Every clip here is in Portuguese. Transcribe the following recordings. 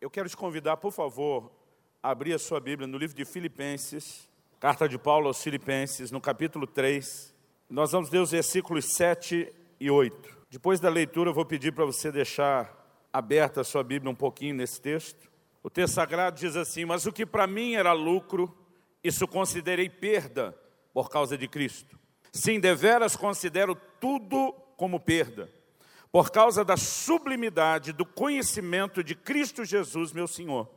Eu quero te convidar, por favor, a abrir a sua Bíblia no livro de Filipenses, carta de Paulo aos Filipenses, no capítulo 3. Nós vamos ler os versículos 7 e 8. Depois da leitura, eu vou pedir para você deixar aberta a sua Bíblia um pouquinho nesse texto. O texto sagrado diz assim: Mas o que para mim era lucro, isso considerei perda por causa de Cristo. Sim, deveras considero tudo como perda, por causa da sublimidade do conhecimento de Cristo Jesus, meu Senhor,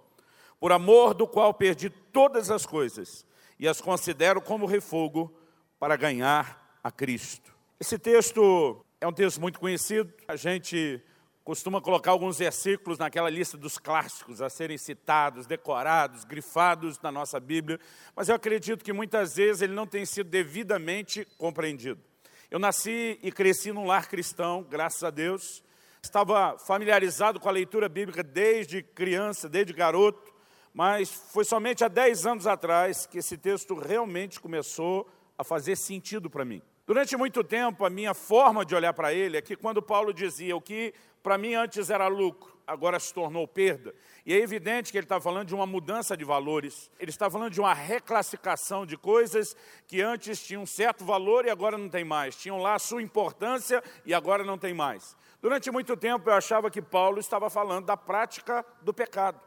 por amor do qual perdi todas as coisas e as considero como refogo para ganhar a Cristo. Esse texto é um texto muito conhecido, a gente costuma colocar alguns versículos naquela lista dos clássicos a serem citados, decorados, grifados na nossa Bíblia, mas eu acredito que muitas vezes ele não tem sido devidamente compreendido. Eu nasci e cresci num lar cristão, graças a Deus, estava familiarizado com a leitura bíblica desde criança, desde garoto, mas foi somente há 10 anos atrás que esse texto realmente começou a fazer sentido para mim. Durante muito tempo, a minha forma de olhar para ele é que quando Paulo dizia o que para mim antes era lucro, agora se tornou perda. E é evidente que ele está falando de uma mudança de valores, ele está falando de uma reclassificação de coisas que antes tinham um certo valor e agora não tem mais, tinham lá a sua importância e agora não tem mais. Durante muito tempo eu achava que Paulo estava falando da prática do pecado.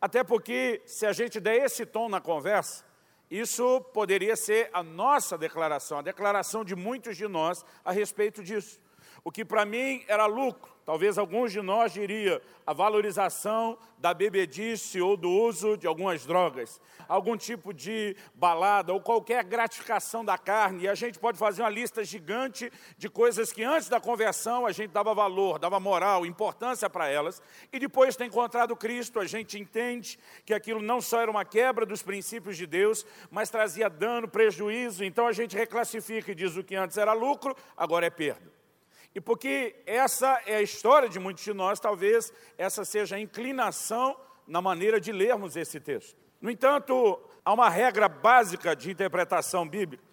Até porque, se a gente der esse tom na conversa, isso poderia ser a nossa declaração, a declaração de muitos de nós a respeito disso. O que para mim era lucro, talvez alguns de nós diria a valorização da bebedice ou do uso de algumas drogas, algum tipo de balada ou qualquer gratificação da carne, e a gente pode fazer uma lista gigante de coisas que antes da conversão a gente dava valor, dava moral, importância para elas, e depois de ter encontrado Cristo, a gente entende que aquilo não só era uma quebra dos princípios de Deus, mas trazia dano, prejuízo, então a gente reclassifica e diz o que antes era lucro, agora é perda. E porque essa é a história de muitos de nós, talvez essa seja a inclinação na maneira de lermos esse texto. No entanto, há uma regra básica de interpretação bíblica,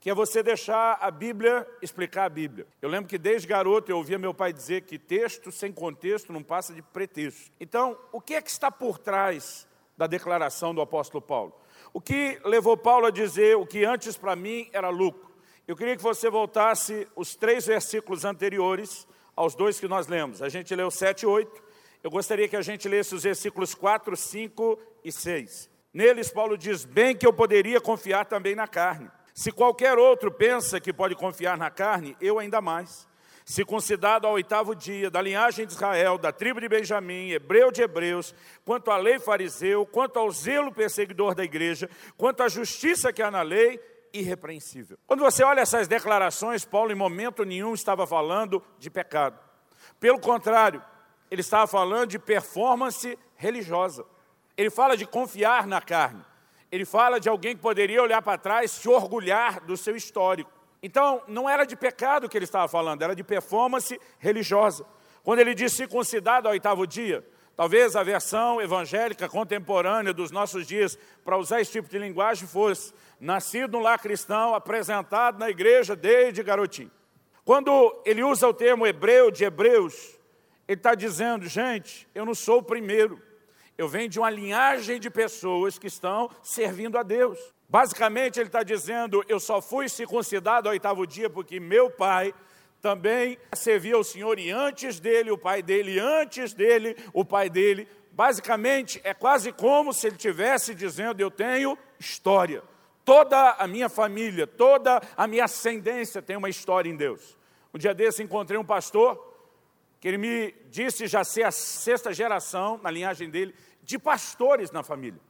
que é você deixar a Bíblia explicar a Bíblia. Eu lembro que desde garoto eu ouvia meu pai dizer que texto sem contexto não passa de pretexto. Então, o que é que está por trás da declaração do apóstolo Paulo? O que levou Paulo a dizer o que antes para mim era lucro? Eu queria que você voltasse os três versículos anteriores aos dois que nós lemos. A gente leu 7 e 8. Eu gostaria que a gente lesse os versículos 4, 5 e 6. Neles, Paulo diz: Bem que eu poderia confiar também na carne. Se qualquer outro pensa que pode confiar na carne, eu ainda mais. Circuncidado ao oitavo dia, da linhagem de Israel, da tribo de Benjamim, hebreu de hebreus, quanto à lei fariseu, quanto ao zelo perseguidor da igreja, quanto à justiça que há na lei, irrepreensível. Quando você olha essas declarações, Paulo em momento nenhum estava falando de pecado. Pelo contrário, ele estava falando de performance religiosa. Ele fala de confiar na carne. Ele fala de alguém que poderia olhar para trás, se orgulhar do seu histórico. Então, não era de pecado que ele estava falando, era de performance religiosa. Quando ele diz circuncidado ao oitavo dia, talvez a versão evangélica contemporânea dos nossos dias, para usar esse tipo de linguagem, fosse nascido no lar cristão, apresentado na igreja desde garotinho. Quando ele usa o termo hebreu de hebreus, ele está dizendo, gente, eu não sou o primeiro. Eu venho de uma linhagem de pessoas que estão servindo a Deus. Basicamente, ele está dizendo, eu só fui circuncidado ao oitavo dia porque meu pai também servia ao Senhor e antes dele, o pai dele, antes dele, o pai dele. Basicamente, é quase como se ele estivesse dizendo, eu tenho história. Toda a minha família, toda a minha ascendência tem uma história em Deus. Um dia desse encontrei um pastor que ele me disse já ser a sexta geração, na linhagem dele, de pastores na família.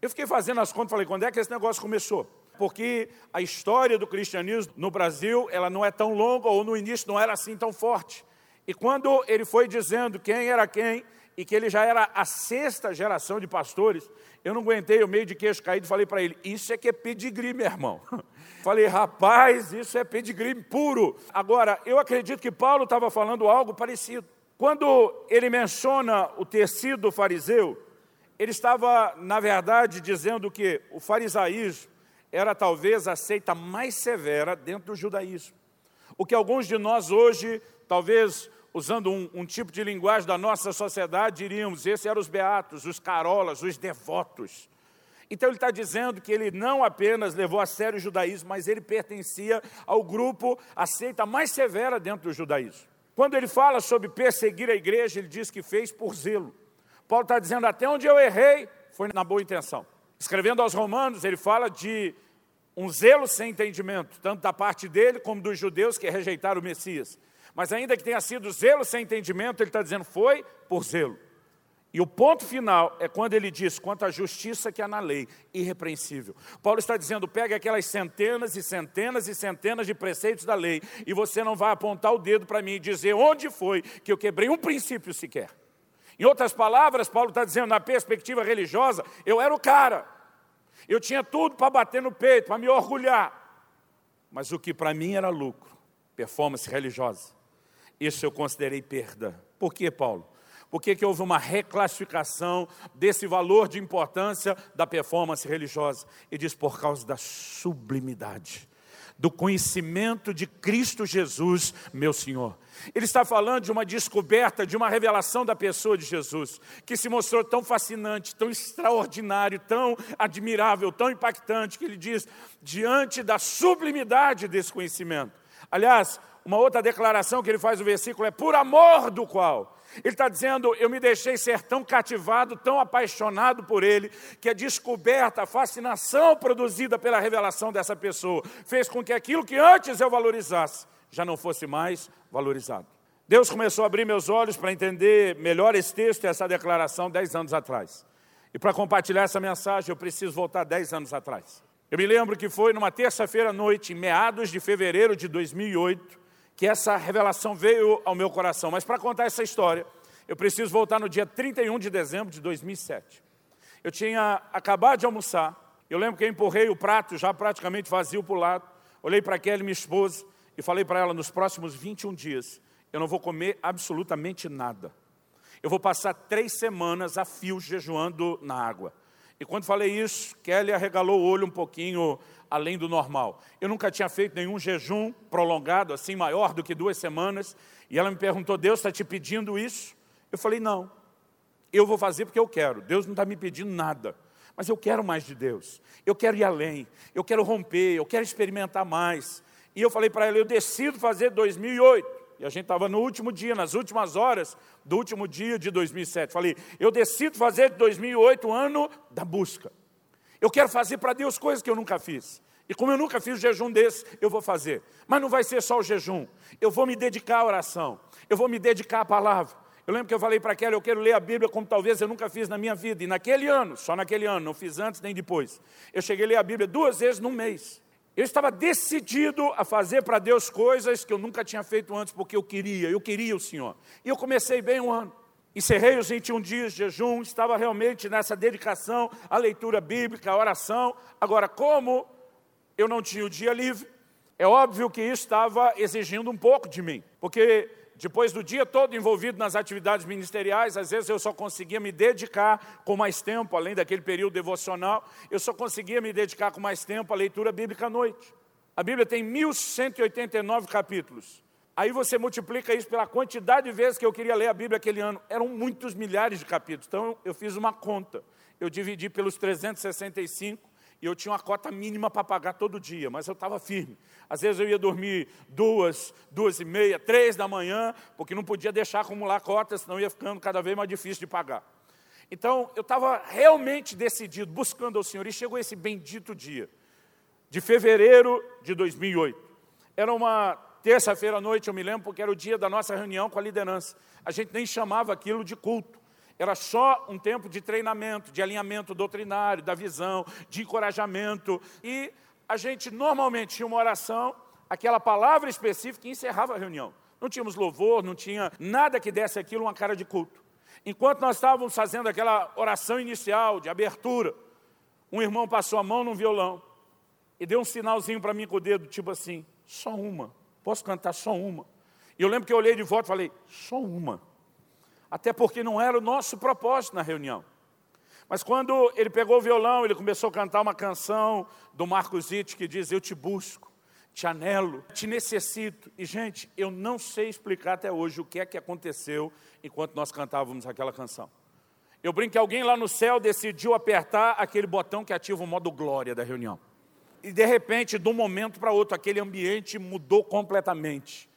Eu fiquei fazendo as contas, falei, quando é que esse negócio começou? Porque a história do cristianismo no Brasil, ela não é tão longa, ou no início não era assim tão forte. E quando ele foi dizendo quem era quem, e que ele já era a sexta geração de pastores, eu não aguentei, eu meio de queixo caído, falei para ele, isso é que é pedigree, meu irmão. Falei, rapaz, isso é pedigree puro. Agora, eu acredito que Paulo estava falando algo parecido. Quando ele menciona o tecido fariseu, ele estava, na verdade, dizendo que o farisaísmo era talvez a seita mais severa dentro do judaísmo. O que alguns de nós hoje, talvez usando um, um, tipo de linguagem da nossa sociedade, diríamos, esses eram os beatos, os carolas, os devotos. Então ele está dizendo que ele não apenas levou a sério o judaísmo, mas ele pertencia ao grupo, a seita mais severa dentro do judaísmo. Quando ele fala sobre perseguir a igreja, ele diz que fez por zelo. Paulo está dizendo, até onde eu errei, foi na boa intenção. Escrevendo aos romanos, ele fala de um zelo sem entendimento, tanto da parte dele como dos judeus que rejeitaram o Messias. Mas ainda que tenha sido zelo sem entendimento, ele está dizendo, foi por zelo. E o ponto final é quando ele diz, quanto à justiça que há na lei, irrepreensível. Paulo está dizendo, pegue aquelas centenas e centenas e centenas de preceitos da lei, e você não vai apontar o dedo para mim e dizer onde foi que eu quebrei um princípio sequer. Em outras palavras, Paulo está dizendo, na perspectiva religiosa, eu era o cara. Eu tinha tudo para bater no peito, para me orgulhar. Mas o que para mim era lucro, performance religiosa, isso eu considerei perda. Por que, Paulo? Por que, houve uma reclassificação desse valor de importância da performance religiosa? E diz, por causa da sublimidade, do conhecimento de Cristo Jesus, meu Senhor. Ele está falando de uma descoberta, de uma revelação da pessoa de Jesus, que se mostrou tão fascinante, tão extraordinário, tão admirável, tão impactante, que ele diz, diante da sublimidade desse conhecimento. Aliás, uma outra declaração que ele faz no versículo é, por amor do qual ele está dizendo, eu me deixei ser tão cativado, tão apaixonado por ele, que a descoberta, a fascinação produzida pela revelação dessa pessoa, fez com que aquilo que antes eu valorizasse, já não fosse mais valorizado. Deus começou a abrir meus olhos para entender melhor esse texto e essa declaração dez anos atrás. E para compartilhar essa mensagem, eu preciso voltar dez anos atrás. Eu me lembro que foi numa terça-feira à noite, em meados de fevereiro de 2008, que essa revelação veio ao meu coração. Mas para contar essa história, eu preciso voltar no dia 31 de dezembro de 2007. Eu tinha acabado de almoçar, eu lembro que eu empurrei o prato já praticamente vazio para o lado, olhei para Kelly, minha esposa, e falei para ela, nos próximos 21 dias, eu não vou comer absolutamente nada. Eu vou passar três semanas a fio jejuando na água. E quando falei isso, Kelly arregalou o olho um pouquinho além do normal. Eu nunca tinha feito nenhum jejum prolongado, assim, maior do que duas semanas. E ela me perguntou, Deus está te pedindo isso? Eu falei, não. Eu vou fazer porque eu quero. Deus não está me pedindo nada. Mas eu quero mais de Deus. Eu quero ir além. Eu quero romper. Eu quero experimentar mais. E eu falei para ela, eu decido fazer 2008. E a gente estava no último dia, nas últimas horas do último dia de 2007. Falei, eu decido fazer de 2008 o ano da busca. Eu quero fazer para Deus coisas que eu nunca fiz. E como eu nunca fiz jejum desse, eu vou fazer. Mas não vai ser só o jejum. Eu vou me dedicar à oração. Eu vou me dedicar à palavra. Eu lembro que eu falei para aquela, eu quero ler a Bíblia como talvez eu nunca fiz na minha vida. E naquele ano, só naquele ano, não fiz antes nem depois. Eu cheguei a ler a Bíblia duas vezes num mês. Eu estava decidido a fazer para Deus coisas que eu nunca tinha feito antes, porque eu queria, eu queria o Senhor. E eu comecei bem um ano. Encerrei os 21 dias de jejum, estava realmente nessa dedicação à leitura bíblica, à oração. Agora, como eu não tinha o dia livre, é óbvio que isso estava exigindo um pouco de mim, porque depois do dia todo envolvido nas atividades ministeriais, às vezes eu só conseguia me dedicar com mais tempo, além daquele período devocional, eu só conseguia me dedicar com mais tempo à leitura bíblica à noite. A Bíblia tem 1189 capítulos. Aí você multiplica isso pela quantidade de vezes que eu queria ler a Bíblia aquele ano. Eram muitos milhares de capítulos. Então eu fiz uma conta. Eu dividi pelos 365 e eu tinha uma cota mínima para pagar todo dia, mas eu estava firme. Às vezes eu ia dormir duas, duas e meia, três da manhã, porque não podia deixar acumular cotas, senão ia ficando cada vez mais difícil de pagar. Então eu estava realmente decidido, buscando ao Senhor, e chegou esse bendito dia, de fevereiro de 2008. Era uma Terça-feira à noite, eu me lembro, porque era o dia da nossa reunião com a liderança. A gente nem chamava aquilo de culto. Era só um tempo de treinamento, de alinhamento doutrinário, da visão, de encorajamento. E a gente normalmente tinha uma oração, aquela palavra específica e encerrava a reunião. Não tínhamos louvor, não tinha nada que desse aquilo uma cara de culto. Enquanto nós estávamos fazendo aquela oração inicial, de abertura, um irmão passou a mão num violão e deu um sinalzinho para mim com o dedo, tipo assim, só uma. Posso cantar só uma? E eu lembro que eu olhei de volta e falei, só uma. Até porque não era o nosso propósito na reunião. Mas quando ele pegou o violão, ele começou a cantar uma canção do Marcos Witt que diz, eu te busco, te anelo, te necessito. E, gente, eu não sei explicar até hoje o que é que aconteceu enquanto nós cantávamos aquela canção. Eu brinco que alguém lá no céu decidiu apertar aquele botão que ativa o modo glória da reunião. E de repente, de um momento para outro, aquele ambiente mudou completamente.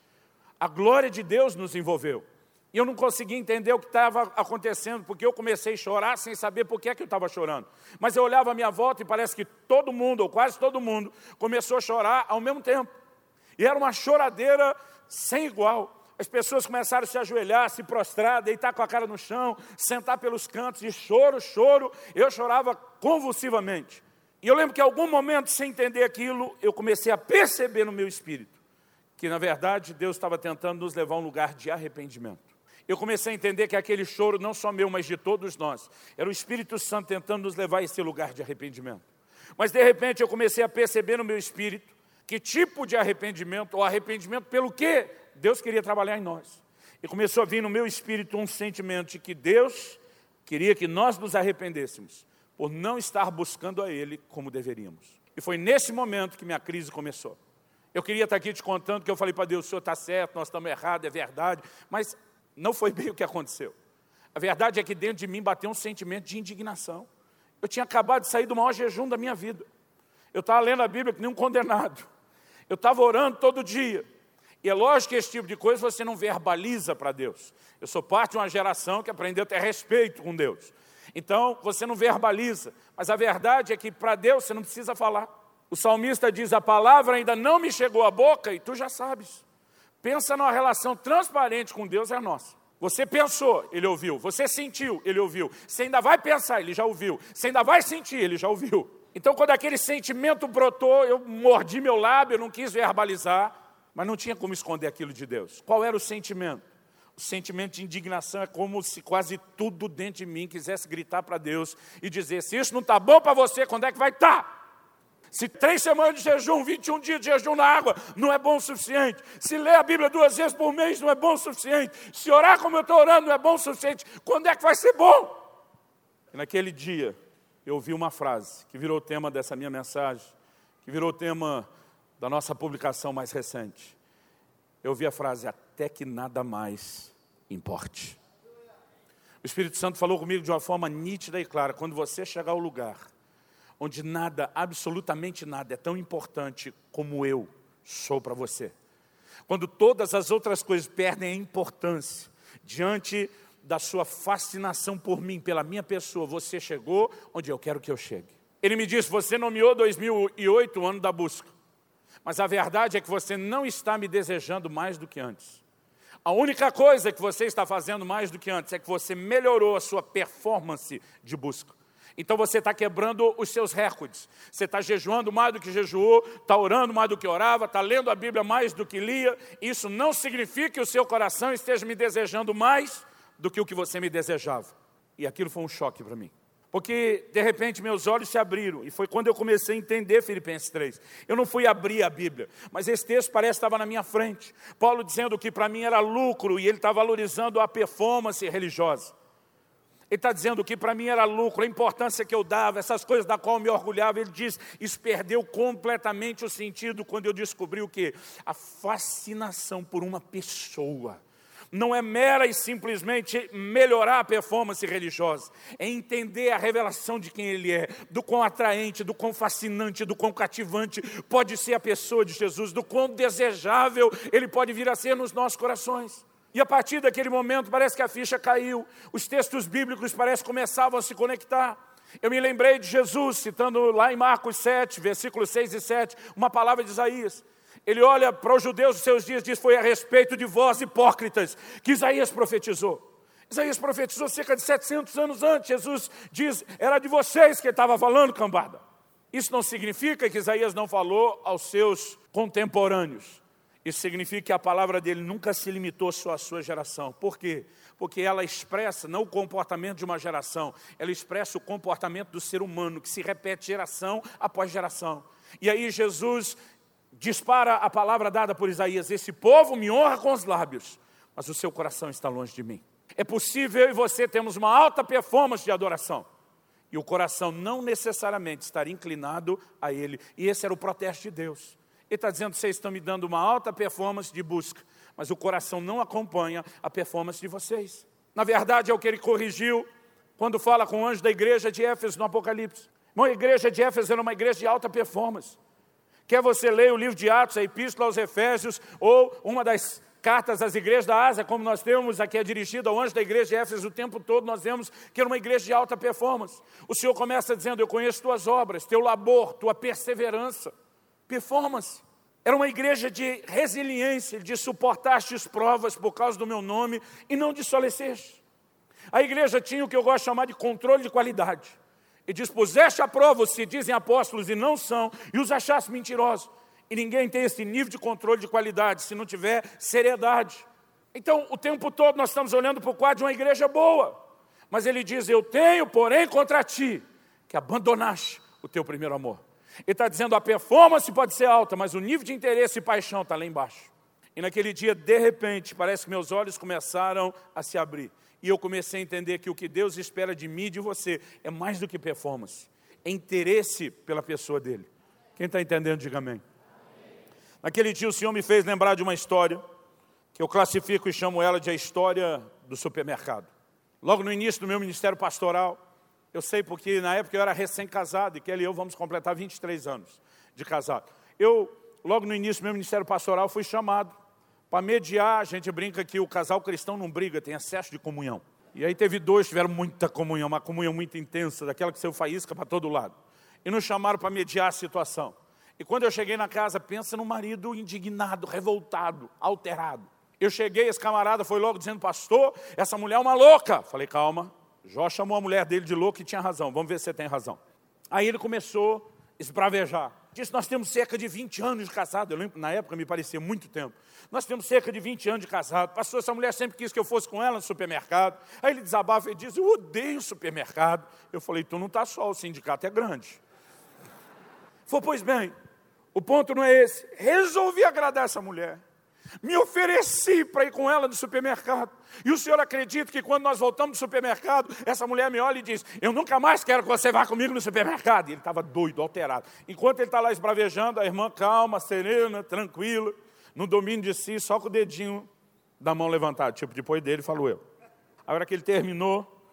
A glória de Deus nos envolveu. E eu não conseguia entender o que estava acontecendo, porque eu comecei a chorar sem saber por que, é que eu estava chorando. Mas eu olhava à minha volta e parece que todo mundo, ou quase todo mundo, começou a chorar ao mesmo tempo. E era uma choradeira sem igual. As pessoas começaram a se ajoelhar, se prostrar, deitar com a cara no chão, sentar pelos cantos, e choro, choro. Eu chorava convulsivamente. E eu lembro que em algum momento, sem entender aquilo, eu comecei a perceber no meu espírito que, na verdade, Deus estava tentando nos levar a um lugar de arrependimento eu comecei a entender que aquele choro, não só meu, mas de todos nós, era o Espírito Santo tentando nos levar a esse lugar de arrependimento. Mas de repente eu comecei a perceber no meu espírito que tipo de arrependimento, ou arrependimento pelo que Deus queria trabalhar em nós. E começou a vir no meu espírito um sentimento de que Deus queria que nós nos arrependêssemos por não estar buscando a Ele como deveríamos. E foi nesse momento que minha crise começou. Eu queria estar aqui te contando que eu falei para Deus, o Senhor está certo, nós estamos errados, é verdade, mas não foi bem o que aconteceu. A verdade é que dentro de mim bateu um sentimento de indignação. Eu tinha acabado de sair do maior jejum da minha vida. Eu estava lendo a Bíblia que nem um condenado. Eu estava orando todo dia. E é lógico que esse tipo de coisa você não verbaliza para Deus. Eu sou parte de uma geração que aprendeu a ter respeito com Deus. Então, você não verbaliza. Mas a verdade é que para Deus você não precisa falar. O salmista diz, a palavra ainda não me chegou à boca e tu já sabes. Pensa numa relação transparente com Deus, é nossa. Você pensou, ele ouviu. Você sentiu, ele ouviu. Você ainda vai pensar, ele já ouviu. Você ainda vai sentir, ele já ouviu. Então, quando aquele sentimento brotou, eu mordi meu lábio, eu não quis verbalizar, mas não tinha como esconder aquilo de Deus. Qual era o sentimento? Sentimento de indignação é como se quase tudo dentro de mim quisesse gritar para Deus e dizer: se isso não está bom para você, quando é que vai estar? Tá? Se três semanas de jejum, 21 dias de jejum na água, não é bom o suficiente. Se ler a Bíblia duas vezes por mês, não é bom o suficiente. Se orar como eu estou orando, não é bom o suficiente. Quando é que vai ser bom? E naquele dia, eu ouvi uma frase que virou o tema dessa minha mensagem, que virou o tema da nossa publicação mais recente. Eu ouvi a frase, até que nada mais importe. O Espírito Santo falou comigo de uma forma nítida e clara. Quando você chegar ao lugar onde nada, absolutamente nada, é tão importante como eu sou para você. Quando todas as outras coisas perdem a importância diante da sua fascinação por mim, pela minha pessoa, você chegou onde eu quero que eu chegue. Ele me disse: Você nomeou 2008 o ano da busca, mas a verdade é que você não está me desejando mais do que antes. A única coisa que você está fazendo mais do que antes é que você melhorou a sua performance de busca. Então você está quebrando os seus recordes. Você está jejuando mais do que jejuou, está orando mais do que orava, está lendo a Bíblia mais do que lia. Isso não significa que o seu coração esteja me desejando mais do que o que você me desejava. E aquilo foi um choque para mim. Porque, de repente, meus olhos se abriram, e foi quando eu comecei a entender Filipenses 3. Eu não fui abrir a Bíblia, mas esse texto parece que estava na minha frente. Paulo dizendo que para mim era lucro, e ele está valorizando a performance religiosa. Ele está dizendo que para mim era lucro, a importância que eu dava, essas coisas da qual eu me orgulhava. Ele diz: Isso perdeu completamente o sentido quando eu descobri o que? A fascinação por uma pessoa. Não é mera e simplesmente melhorar a performance religiosa, é entender a revelação de quem Ele é, do quão atraente, do quão fascinante, do quão cativante pode ser a pessoa de Jesus, do quão desejável Ele pode vir a ser nos nossos corações. E a partir daquele momento parece que a ficha caiu, os textos bíblicos parece começavam a se conectar. Eu me lembrei de Jesus, citando lá em Marcos 7, versículos 6 e 7, uma palavra de Isaías. Ele olha para os judeus dos seus dias e diz: Foi a respeito de vós, hipócritas, que Isaías profetizou. Isaías profetizou cerca de 700 anos antes. Jesus diz: Era de vocês que ele estava falando, cambada. Isso não significa que Isaías não falou aos seus contemporâneos. Isso significa que a palavra dele nunca se limitou só à sua geração. Por quê? Porque ela expressa não o comportamento de uma geração, ela expressa o comportamento do ser humano, que se repete geração após geração. E aí Jesus dispara a palavra dada por Isaías: Esse povo me honra com os lábios, mas o seu coração está longe de mim. É possível eu e você termos uma alta performance de adoração. E o coração não necessariamente estar inclinado a Ele. E esse era o protesto de Deus. Ele está dizendo, vocês estão me dando uma alta performance de busca, mas o coração não acompanha a performance de vocês. Na verdade, é o que ele corrigiu quando fala com o anjo da igreja de Éfeso no Apocalipse. Uma igreja de Éfeso era uma igreja de alta performance. Quer você leia o livro de Atos, a Epístola aos Efésios, ou uma das cartas às igrejas da Ásia, como nós temos aqui é dirigida ao anjo da igreja de Éfeso o tempo todo, nós vemos que era uma igreja de alta performance. O Senhor começa dizendo: Eu conheço tuas obras, teu labor, tua perseverança. Performance. Era uma igreja de resiliência, de suportar as provas por causa do meu nome e não de. A igreja tinha o que eu gosto de chamar de controle de qualidade. E diz: Puseste a prova os que dizem apóstolos e não são, e os achaste mentirosos. E ninguém tem esse nível de controle de qualidade se não tiver seriedade. Então, o tempo todo nós estamos olhando para o quadro de uma igreja boa. Mas ele diz: Eu tenho, porém, contra ti, que abandonaste o teu primeiro amor. Ele está dizendo: a performance pode ser alta, mas o nível de interesse e paixão está lá embaixo. E naquele dia, de repente, parece que meus olhos começaram a se abrir. E eu comecei a entender que o que Deus espera de mim e de você é mais do que performance, é interesse pela pessoa dele. Quem está entendendo, diga amém. Naquele dia o Senhor me fez lembrar de uma história, que eu classifico e chamo ela de a história do supermercado. Logo no início do meu ministério pastoral, eu sei porque na época eu era recém-casado e que ele e eu vamos completar 23 anos de casado. Eu, logo no início do meu ministério pastoral, fui chamado para mediar. A gente brinca que o casal cristão não briga, tem excesso de comunhão. E aí teve dois tiveram muita comunhão, uma comunhão muito intensa, daquela que saiu faísca para todo lado. E nos chamaram para mediar a situação. E quando eu cheguei na casa, pensa no marido indignado, revoltado, alterado. Eu cheguei, esse camarada foi logo dizendo, pastor, essa mulher é uma louca. Falei, calma. Jó chamou a mulher dele de louca e tinha razão. Vamos ver se você tem razão. Aí ele começou a esbravejar. Disse, nós temos cerca de 20 anos de casado. Eu lembro, na época me parecia muito tempo. Nós temos cerca de 20 anos de casado. Pastor, essa mulher sempre quis que eu fosse com ela no supermercado. Aí ele desabafa e diz, eu odeio supermercado. Eu falei, tu não está só, o sindicato é grande. Falei, pois bem, o ponto não é esse. Resolvi agradar essa mulher. Me ofereci para ir com ela no supermercado. E o senhor acredita que quando nós voltamos do supermercado, essa mulher me olha e diz: Eu nunca mais quero que você vá comigo no supermercado. E ele estava doido, alterado. Enquanto ele está lá esbravejando, a irmã calma, serena, tranquila, no domínio de si, só com o dedinho da mão levantado. Tipo, depois dele, falou eu. A hora que ele terminou,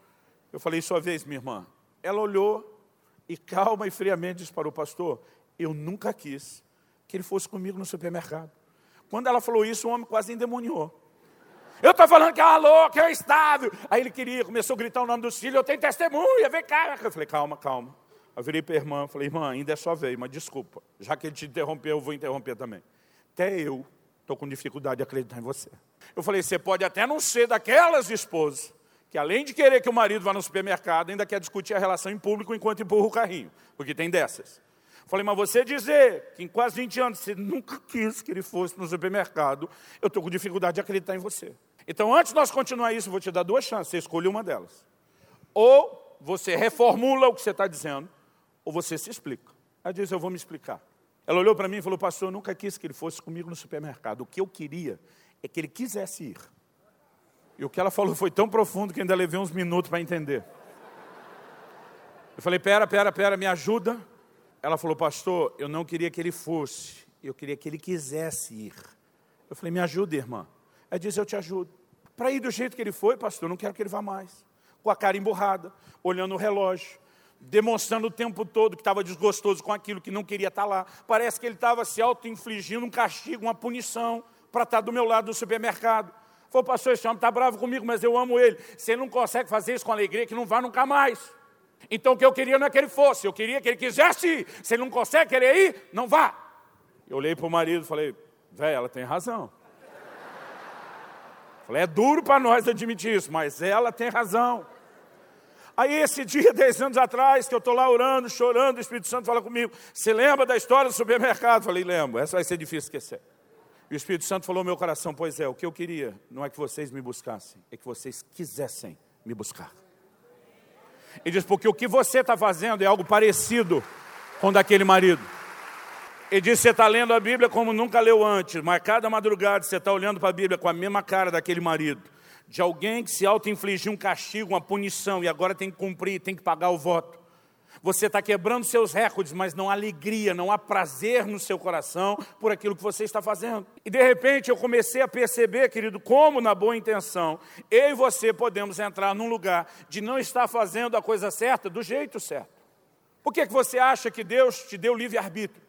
eu falei: Sua vez, minha irmã. Ela olhou e calma e friamente disse para o pastor: eu nunca quis que ele fosse comigo no supermercado. Quando ela falou isso, o homem quase endemoniou. Eu estou falando que é uma louca, é estável. Aí ele queria, começou a gritar o nome dos filhos, eu tenho testemunha, vem cá. Eu falei, calma, calma. Eu virei para a irmã, falei, irmã, ainda é sua vez, mas desculpa. Já que ele te interrompeu, eu vou interromper também. Até eu estou com dificuldade de acreditar em você. Eu falei, você pode até não ser daquelas esposas que além de querer que o marido vá no supermercado, ainda quer discutir a relação em público enquanto empurra o carrinho, porque tem dessas. Falei, mas você dizer que em quase 20 anos você nunca quis que ele fosse no supermercado, eu estou com dificuldade de acreditar em você. Então, antes de nós continuar isso, eu vou te dar duas chances, você escolhe uma delas. Ou você reformula o que você está dizendo, ou você se explica. Ela disse, eu vou me explicar. Ela olhou para mim e falou, pastor, eu nunca quis que ele fosse comigo no supermercado. O que eu queria é que ele quisesse ir. E o que ela falou foi tão profundo que ainda levei uns minutos para entender. Eu falei, pera, pera, pera, me ajuda. Ela falou, pastor, eu não queria que ele fosse, eu queria que ele quisesse ir. Eu falei, me ajuda, irmã. Ela disse, eu te ajudo. Para ir do jeito que ele foi, pastor, eu não quero que ele vá mais. Com a cara emburrada, olhando o relógio, demonstrando o tempo todo que estava desgostoso com aquilo, que não queria estar lá. Parece que ele estava se auto-infligindo um castigo, uma punição, para estar do meu lado do supermercado. Falou, pastor, esse homem está bravo comigo, mas eu amo ele. Se ele não consegue fazer isso com alegria, que não vá nunca mais. Então o que eu queria não é que ele fosse, eu queria que ele quisesse ir. Se ele não consegue querer ir, não vá. Eu olhei para o marido e falei, velho, ela tem razão. Falei, é duro para nós admitir isso, mas ela tem razão. Aí esse dia, dez anos atrás, que eu estou lá orando, chorando, o Espírito Santo fala comigo, você lembra da história do supermercado? Falei, lembro, essa vai ser difícil esquecer. E o Espírito Santo falou no meu coração, pois é, o que eu queria não é que vocês me buscassem, é que vocês quisessem me buscar. Ele diz, porque o que você está fazendo é algo parecido com o daquele marido. Ele diz, você está lendo a Bíblia como nunca leu antes, mas cada madrugada você está olhando para a Bíblia com a mesma cara daquele marido. De alguém que se auto-infligiu um castigo, uma punição, e agora tem que cumprir, tem que pagar o voto. Você está quebrando seus recordes, mas não há alegria, não há prazer no seu coração por aquilo que você está fazendo. E de repente eu comecei a perceber, querido, como na boa intenção, eu e você podemos entrar num lugar de não estar fazendo a coisa certa do jeito certo. Por que, que você acha que Deus te deu livre-arbítrio?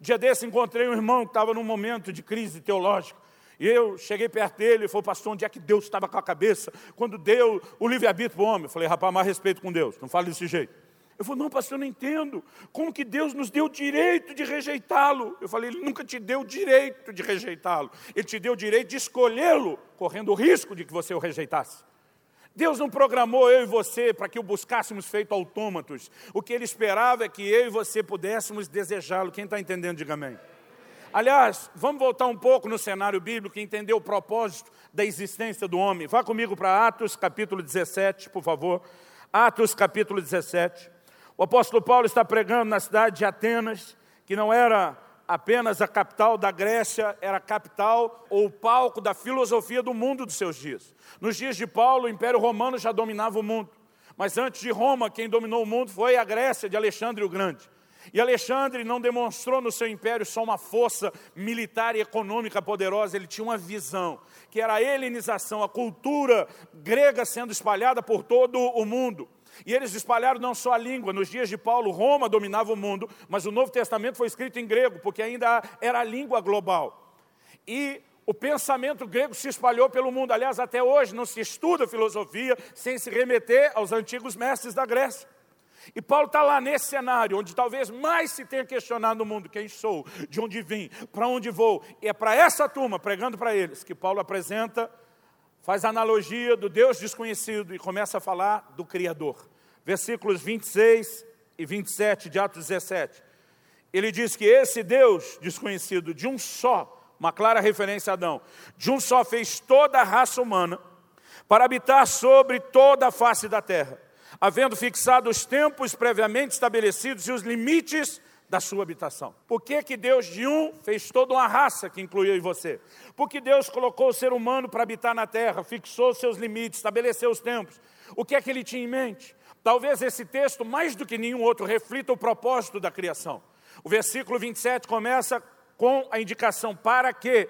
Dia desse encontrei um irmão que estava num momento de crise teológica. E eu cheguei perto dele e falei, pastor, onde é que Deus estava com a cabeça quando deu o livre-arbítrio para o homem? Eu falei, rapaz, mais respeito com Deus, não fale desse jeito. Eu falei, não, pastor, eu não entendo. Como que Deus nos deu o direito de rejeitá-lo? Eu falei, ele nunca te deu o direito de rejeitá-lo. Ele te deu o direito de escolhê-lo, correndo o risco de que você o rejeitasse. Deus não programou eu e você para que o buscássemos feito autômatos. O que Ele esperava é que eu e você pudéssemos desejá-lo. Quem está entendendo, diga amém. Aliás, vamos voltar um pouco no cenário bíblico e entender o propósito da existência do homem. Vá comigo para Atos capítulo 17, por favor. Atos capítulo 17. O apóstolo Paulo está pregando na cidade de Atenas, que não era apenas a capital da Grécia, era a capital ou o palco da filosofia do mundo dos seus dias. Nos dias de Paulo, o Império Romano já dominava o mundo. Mas antes de Roma, quem dominou o mundo foi a Grécia de Alexandre o Grande. E Alexandre não demonstrou no seu império só uma força militar e econômica poderosa, ele tinha uma visão, que era a helenização, a cultura grega sendo espalhada por todo o mundo. E eles espalharam não só a língua, nos dias de Paulo, Roma dominava o mundo, mas o Novo Testamento foi escrito em grego, porque ainda era a língua global. E o pensamento grego se espalhou pelo mundo. Aliás, até hoje não se estuda filosofia sem se remeter aos antigos mestres da Grécia. E Paulo está lá nesse cenário, onde talvez mais se tenha questionado no mundo quem sou, de onde vim, para onde vou. E é para essa turma, pregando para eles, que Paulo apresenta faz analogia do Deus desconhecido e começa a falar do Criador. Versículos 26 e 27 de Atos 17. Ele diz que esse Deus desconhecido, de um só, uma clara referência a Adão, de um só fez toda a raça humana para habitar sobre toda a face da terra, havendo fixado os tempos previamente estabelecidos e os limites da sua habitação. Por que, que Deus de um fez toda uma raça que incluiu em você? Porque Deus colocou o ser humano para habitar na terra, fixou seus limites, estabeleceu os tempos. O que é que ele tinha em mente? Talvez esse texto, mais do que nenhum outro, reflita o propósito da criação. O versículo 27 começa com a indicação para quê?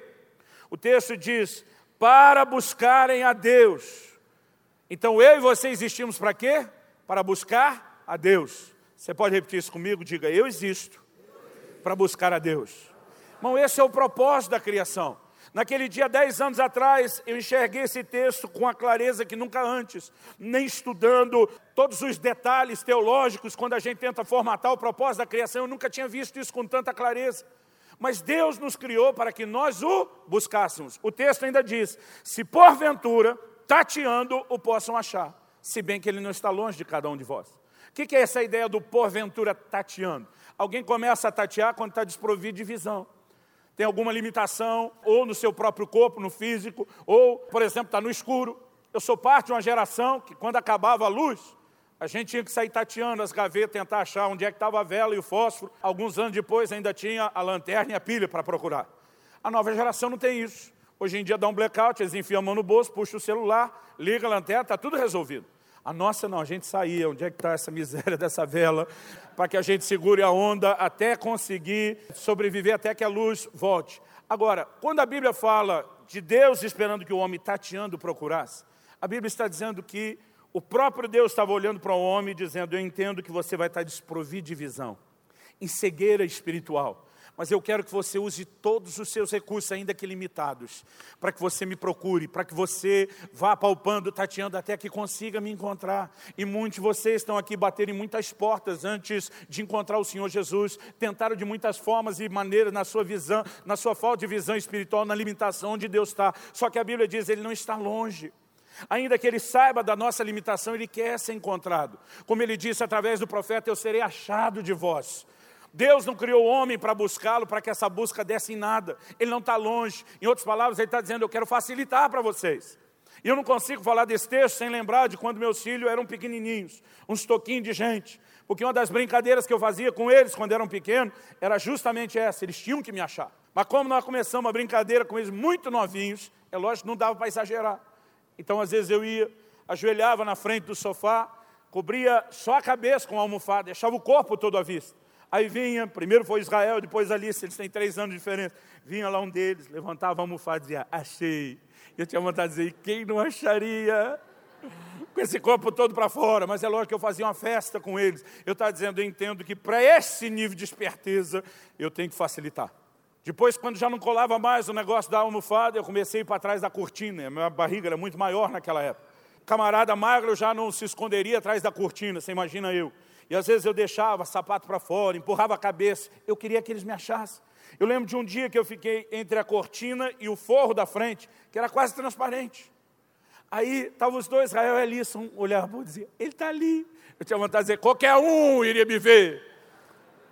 O texto diz: para buscarem a Deus. Então eu e você existimos para quê? Para buscar a Deus. Você pode repetir isso comigo? Diga, eu existo para buscar a Deus. Irmão, esse é o propósito da criação. Naquele dia, dez anos atrás, eu enxerguei esse texto com a clareza que nunca antes, nem estudando todos os detalhes teológicos, quando a gente tenta formatar o propósito da criação, eu nunca tinha visto isso com tanta clareza. Mas Deus nos criou para que nós o buscássemos. O texto ainda diz: se porventura, tateando, o possam achar, se bem que ele não está longe de cada um de vós. O que, que é essa ideia do porventura tateando? Alguém começa a tatear quando está desprovido de visão. Tem alguma limitação, ou no seu próprio corpo, no físico, ou, por exemplo, está no escuro. Eu sou parte de uma geração que, quando acabava a luz, a gente tinha que sair tateando as gavetas, tentar achar onde é que estava a vela e o fósforo. Alguns anos depois ainda tinha a lanterna e a pilha para procurar. A nova geração não tem isso. Hoje em dia dá um blackout, eles enfiam a mão no bolso, puxam o celular, liga a lanterna, está tudo resolvido. A nossa não, a gente saía, onde é que está essa miséria dessa vela, para que a gente segure a onda até conseguir sobreviver, até que a luz volte. Agora, quando a Bíblia fala de Deus esperando que o homem tateando procurasse, a Bíblia está dizendo que o próprio Deus estava olhando para o homem dizendo, eu entendo que você vai estar desprovido de visão, em cegueira espiritual mas eu quero que você use todos os seus recursos, ainda que limitados, para que você me procure, para que você vá palpando, tateando, até que consiga me encontrar. E muitos de vocês estão aqui batendo em muitas portas antes de encontrar o Senhor Jesus, tentaram de muitas formas e maneiras na sua visão, na sua falta de visão espiritual, na limitação onde Deus está. Só que a Bíblia diz, Ele não está longe. Ainda que ele saiba da nossa limitação, ele quer ser encontrado. Como ele disse através do profeta: Eu serei achado de vós. Deus não criou o homem para buscá-lo, para que essa busca desse em nada. Ele não está longe. Em outras palavras, ele está dizendo: Eu quero facilitar para vocês. E eu não consigo falar desse texto sem lembrar de quando meus filhos eram pequenininhos, uns toquinhos de gente. Porque uma das brincadeiras que eu fazia com eles quando eram pequenos era justamente essa: eles tinham que me achar. Mas como nós começamos uma brincadeira com eles muito novinhos, é lógico que não dava para exagerar. Então, às vezes, eu ia, ajoelhava na frente do sofá, cobria só a cabeça com a almofada, deixava o corpo todo à vista. Aí vinha, primeiro foi Israel, depois Alice, eles têm três anos de diferença. Vinha lá um deles, levantava a almofada e dizia, achei. Eu tinha vontade de dizer, quem não acharia? Com esse corpo todo para fora, mas é lógico que eu fazia uma festa com eles. Eu estava dizendo, eu entendo que para esse nível de esperteza, eu tenho que facilitar. Depois, quando já não colava mais o negócio da almofada, eu comecei a ir para trás da cortina. Minha barriga era muito maior naquela época. Camarada magro já não se esconderia atrás da cortina, você imagina eu. E às vezes eu deixava sapato para fora, empurrava a cabeça. Eu queria que eles me achassem. Eu lembro de um dia que eu fiquei entre a cortina e o forro da frente, que era quase transparente. Aí estavam os dois, Israel e Elisson, olhavam e diziam, ele está ali. Eu tinha vontade de dizer, qualquer um iria me ver.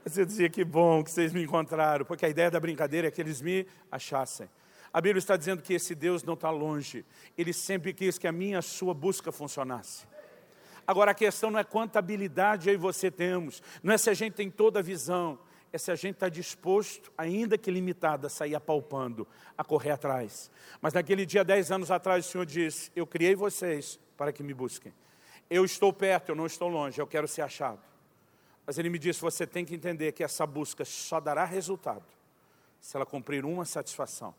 Você dizia, que bom que vocês me encontraram, porque a ideia da brincadeira é que eles me achassem. A Bíblia está dizendo que esse Deus não está longe. Ele sempre quis que a minha a sua busca funcionasse. Agora a questão não é quanta habilidade eu e você temos, não é se a gente tem toda a visão, é se a gente está disposto, ainda que limitado, a sair apalpando, a correr atrás. Mas naquele dia, dez anos atrás, o Senhor disse, eu criei vocês para que me busquem. Eu estou perto, eu não estou longe, eu quero ser achado. Mas Ele me disse, você tem que entender que essa busca só dará resultado se ela cumprir uma satisfação,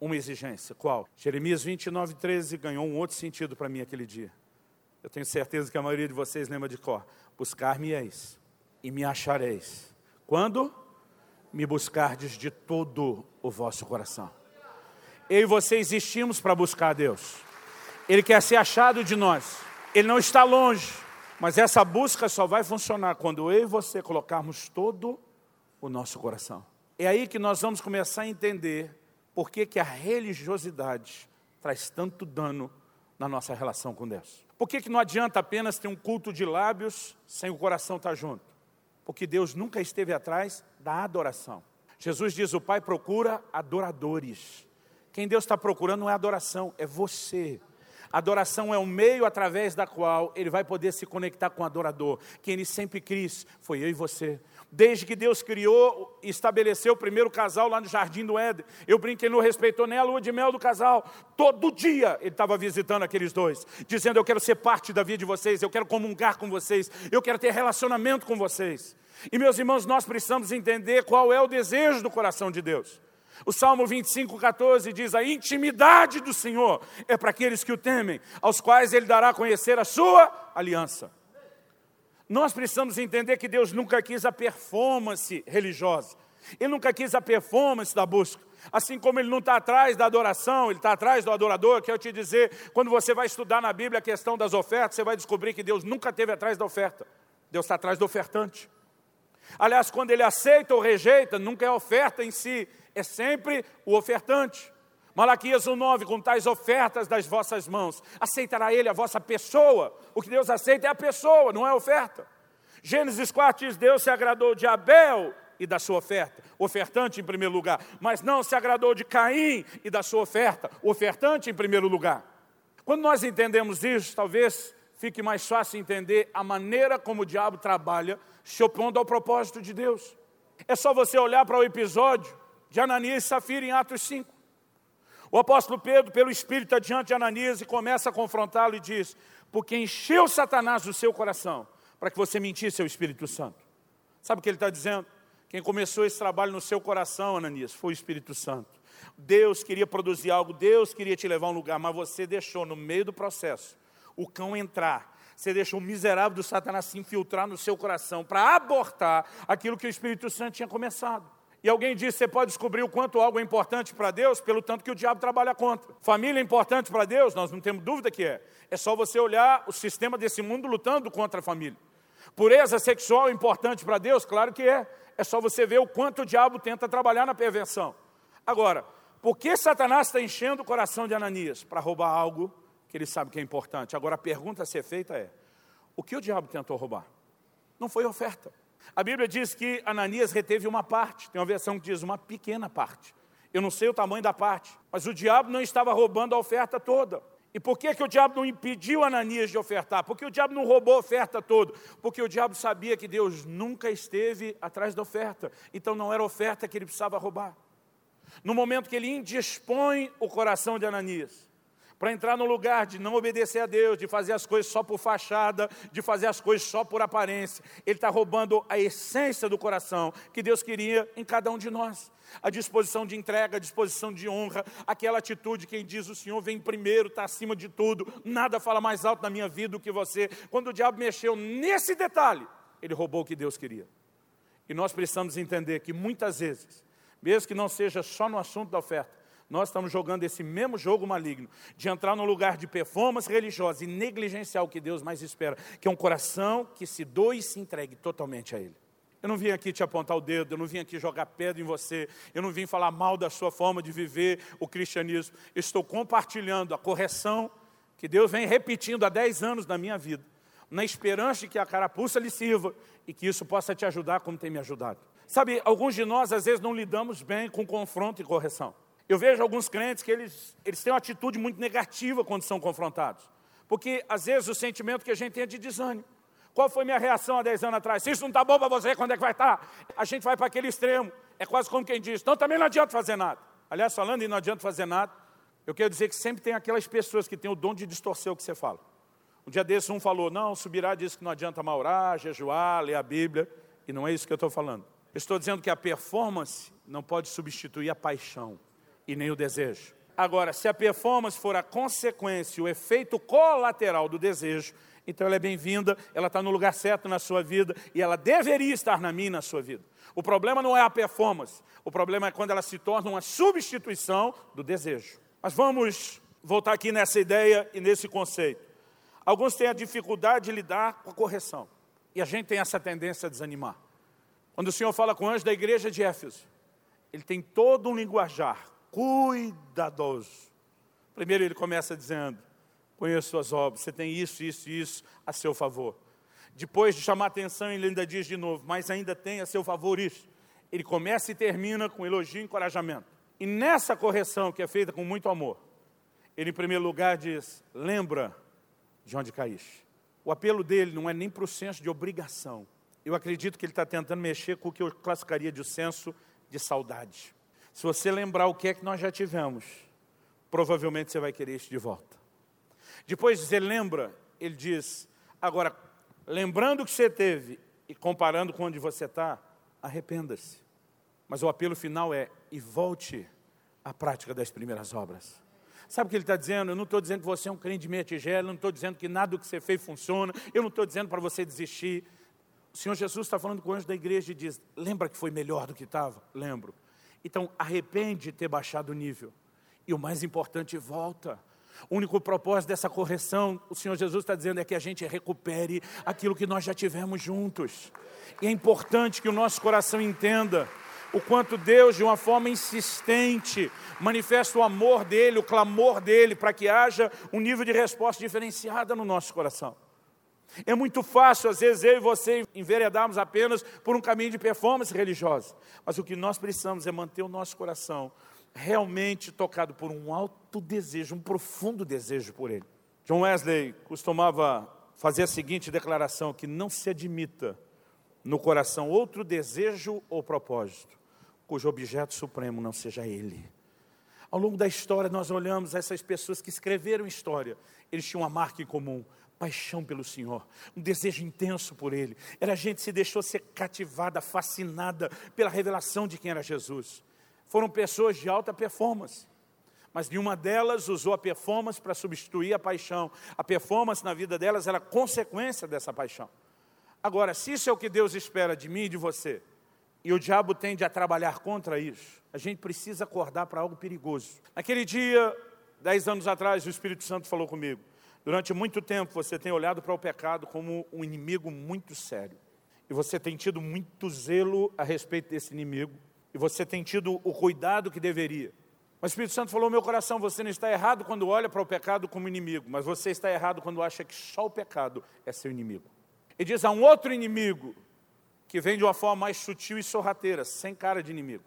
uma exigência. Qual? Jeremias 29, 13 ganhou um outro sentido para mim aquele dia. Eu tenho certeza que a maioria de vocês lembra de cor. Buscar-me-eis e me achareis. Quando? Me buscardes de todo o vosso coração. Eu e você existimos para buscar a Deus. Ele quer ser achado de nós. Ele não está longe. Mas essa busca só vai funcionar quando eu e você colocarmos todo o nosso coração. É aí que nós vamos começar a entender por que, que a religiosidade traz tanto dano na nossa relação com Deus. Por que, que não adianta apenas ter um culto de lábios sem o coração estar junto? Porque Deus nunca esteve atrás da adoração. Jesus diz, o Pai procura adoradores. Quem Deus está procurando não é adoração, é você. Adoração é o meio através da qual ele vai poder se conectar com o adorador. Quem ele sempre quis foi eu e você. Desde que Deus criou estabeleceu o primeiro casal lá no Jardim do Éden. Eu brinquei, ele não respeitou nem a lua de mel do casal. Todo dia ele estava visitando aqueles dois, dizendo: Eu quero ser parte da vida de vocês, eu quero comungar com vocês, eu quero ter relacionamento com vocês. E meus irmãos, nós precisamos entender qual é o desejo do coração de Deus. O Salmo 25, 14 diz: A intimidade do Senhor é para aqueles que o temem, aos quais Ele dará a conhecer a sua aliança. Nós precisamos entender que Deus nunca quis a performance religiosa, Ele nunca quis a performance da busca. Assim como Ele não está atrás da adoração, Ele está atrás do adorador. Quero te dizer, quando você vai estudar na Bíblia a questão das ofertas, você vai descobrir que Deus nunca esteve atrás da oferta, Deus está atrás do ofertante. Aliás, quando Ele aceita ou rejeita, nunca é a oferta em si, é sempre o ofertante. Malaquias 1,9, com tais ofertas das vossas mãos, aceitará ele a vossa pessoa. O que Deus aceita é a pessoa, não é a oferta. Gênesis 4 diz, Deus se agradou de Abel e da sua oferta, ofertante em primeiro lugar, mas não se agradou de Caim e da sua oferta, ofertante em primeiro lugar. Quando nós entendemos isso, talvez fique mais fácil entender a maneira como o diabo trabalha, se opondo ao propósito de Deus. É só você olhar para o episódio de Ananias e Safira em Atos 5. O apóstolo Pedro, pelo Espírito, adiante de Ananias e começa a confrontá-lo e diz, porque encheu Satanás o seu coração para que você mentisse ao Espírito Santo. Sabe o que ele está dizendo? Quem começou esse trabalho no seu coração, Ananias, foi o Espírito Santo. Deus queria produzir algo, Deus queria te levar a um lugar, mas você deixou no meio do processo o cão entrar. Você deixou o miserável do Satanás se infiltrar no seu coração para abortar aquilo que o Espírito Santo tinha começado. E alguém disse, você pode descobrir o quanto algo é importante para Deus pelo tanto que o diabo trabalha contra. Família é importante para Deus? Nós não temos dúvida que é. É só você olhar o sistema desse mundo lutando contra a família. Pureza sexual é importante para Deus? Claro que é. É só você ver o quanto o diabo tenta trabalhar na prevenção. Agora, por que Satanás está enchendo o coração de Ananias? Para roubar algo que ele sabe que é importante. Agora, a pergunta a ser feita é, o que o diabo tentou roubar? Não foi oferta. A Bíblia diz que Ananias reteve uma parte, tem uma versão que diz uma pequena parte. Eu não sei o tamanho da parte, mas o diabo não estava roubando a oferta toda. E por que, que o diabo não impediu Ananias de ofertar? Porque o diabo não roubou a oferta toda? Porque o diabo sabia que Deus nunca esteve atrás da oferta. Então não era oferta que ele precisava roubar. No momento que ele indispõe o coração de Ananias, para entrar no lugar de não obedecer a Deus, de fazer as coisas só por fachada, de fazer as coisas só por aparência. Ele está roubando a essência do coração que Deus queria em cada um de nós. A disposição de entrega, a disposição de honra, aquela atitude, quem diz o Senhor vem primeiro, está acima de tudo, nada fala mais alto na minha vida do que você. Quando o diabo mexeu nesse detalhe, ele roubou o que Deus queria. E nós precisamos entender que muitas vezes, mesmo que não seja só no assunto da oferta, nós estamos jogando esse mesmo jogo maligno, de entrar no lugar de performance religiosa e negligenciar o que Deus mais espera, que é um coração que se doe e se entregue totalmente a Ele. Eu não vim aqui te apontar o dedo, eu não vim aqui jogar pedra em você, eu não vim falar mal da sua forma de viver o cristianismo. Eu estou compartilhando a correção que Deus vem repetindo há 10 anos na minha vida, na esperança de que a carapuça lhe sirva e que isso possa te ajudar como tem me ajudado. Sabe, alguns de nós às vezes não lidamos bem com confronto e correção. Eu vejo alguns crentes que eles, eles têm uma atitude muito negativa quando são confrontados. Porque, às vezes, o sentimento que a gente tem é de desânimo. Qual foi minha reação há 10 anos atrás? Se isso não está bom para você, quando é que vai estar? Tá? A gente vai para aquele extremo. É quase como quem diz, então também não adianta fazer nada. Aliás, falando em não adianta fazer nada, eu quero dizer que sempre tem aquelas pessoas que têm o dom de distorcer o que você fala. Um dia desses um falou, não, subirá diz que não adianta mal orar, jejuar, ler a Bíblia. E não é isso que eu estou falando. Eu estou dizendo que a performance não pode substituir a paixão e nem o desejo. Agora, se a performance for a consequência, o efeito colateral do desejo, então ela é bem-vinda, ela está no lugar certo na sua vida e ela deveria estar na minha na sua vida. O problema não é a performance, o problema é quando ela se torna uma substituição do desejo. Mas vamos voltar aqui nessa ideia e nesse conceito. Alguns têm a dificuldade de lidar com a correção e a gente tem essa tendência a desanimar. Quando o Senhor fala com o anjo da igreja de Éfeso, ele tem todo um linguajar cuidadoso. Primeiro ele começa dizendo, conheço suas obras, você tem isso, isso e isso a seu favor. Depois de chamar atenção, ele ainda diz de novo, mas ainda tem a seu favor isso. Ele começa e termina com elogio e encorajamento. E nessa correção, que é feita com muito amor, ele em primeiro lugar diz, lembra de onde caíste. O apelo dele não é nem para o senso de obrigação. Eu acredito que ele está tentando mexer com o que eu classificaria de senso de saudade. Se você lembrar o que é que nós já tivemos, provavelmente você vai querer isso de volta. Depois você lembra, ele diz, agora, lembrando o que você teve e comparando com onde você está, arrependa-se. Mas o apelo final é, e volte à prática das primeiras obras. Sabe o que ele está dizendo? Eu não estou dizendo que você é um crente de meia tigela, eu não estou dizendo que nada do que você fez funciona, eu não estou dizendo para você desistir. O Senhor Jesus está falando com o anjo da igreja e diz, lembra que foi melhor do que estava? Lembro. Então, arrepende de ter baixado o nível. E o mais importante, volta. O único propósito dessa correção, o Senhor Jesus está dizendo, é que a gente recupere aquilo que nós já tivemos juntos. E é importante que o nosso coração entenda o quanto Deus, de uma forma insistente, manifesta o amor dEle, o clamor dEle, para que haja um nível de resposta diferenciada no nosso coração. É muito fácil, às vezes, eu e você enveredarmos apenas por um caminho de performance religiosa. Mas o que nós precisamos é manter o nosso coração realmente tocado por um alto desejo, um profundo desejo por Ele. John Wesley costumava fazer a seguinte declaração: que não se admita no coração outro desejo ou propósito, cujo objeto supremo não seja Ele. Ao longo da história, nós olhamos essas pessoas que escreveram história, eles tinham uma marca em comum, paixão pelo Senhor, um desejo intenso por Ele. Era gente que se deixou ser cativada, fascinada pela revelação de quem era Jesus. Foram pessoas de alta performance, mas nenhuma delas usou a performance para substituir a paixão. A performance na vida delas era consequência dessa paixão. Agora, se isso é o que Deus espera de mim e de você, e o diabo tende a trabalhar contra isso, a gente precisa acordar para algo perigoso. Naquele dia, dez anos atrás, o Espírito Santo falou comigo. Durante muito tempo você tem olhado para o pecado como um inimigo muito sério. E você tem tido muito zelo a respeito desse inimigo. E você tem tido o cuidado que deveria. Mas o Espírito Santo falou meu coração: você não está errado quando olha para o pecado como inimigo, mas você está errado quando acha que só o pecado é seu inimigo. E diz: há um outro inimigo que vem de uma forma mais sutil e sorrateira, sem cara de inimigo,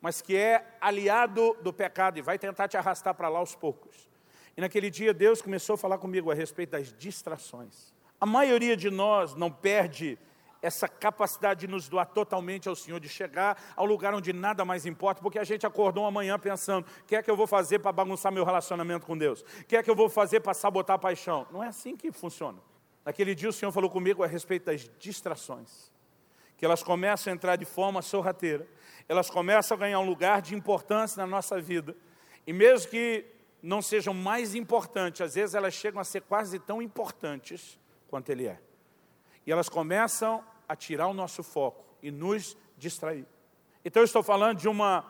mas que é aliado do pecado e vai tentar te arrastar para lá aos poucos. E naquele dia Deus começou a falar comigo a respeito das distrações. A maioria de nós não perde essa capacidade de nos doar totalmente ao Senhor, de chegar ao lugar onde nada mais importa, porque a gente acordou amanhã pensando: o que é que eu vou fazer para bagunçar meu relacionamento com Deus? O que é que eu vou fazer para sabotar a paixão? Não é assim que funciona. Naquele dia o Senhor falou comigo a respeito das distrações, que elas começam a entrar de forma sorrateira, elas começam a ganhar um lugar de importância na nossa vida, e mesmo que não sejam mais importantes, às vezes elas chegam a ser quase tão importantes quanto Ele é. E elas começam a tirar o nosso foco e nos distrair. Então eu estou falando de uma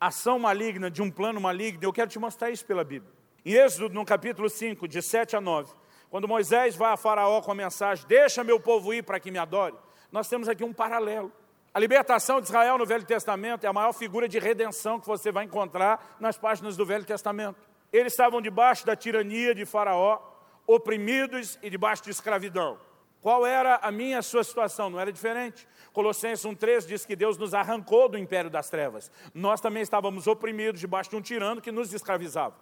ação maligna, de um plano maligno, eu quero te mostrar isso pela Bíblia. Em Êxodo, no capítulo 5, de 7 a 9, quando Moisés vai a Faraó com a mensagem, deixa meu povo ir para que me adore, nós temos aqui um paralelo. A libertação de Israel no Velho Testamento é a maior figura de redenção que você vai encontrar nas páginas do Velho Testamento. Eles estavam debaixo da tirania de Faraó, oprimidos e debaixo de escravidão. Qual era a minha a sua situação? Não era diferente. Colossenses 1,3 diz que Deus nos arrancou do império das trevas. Nós também estávamos oprimidos debaixo de um tirano que nos escravizava.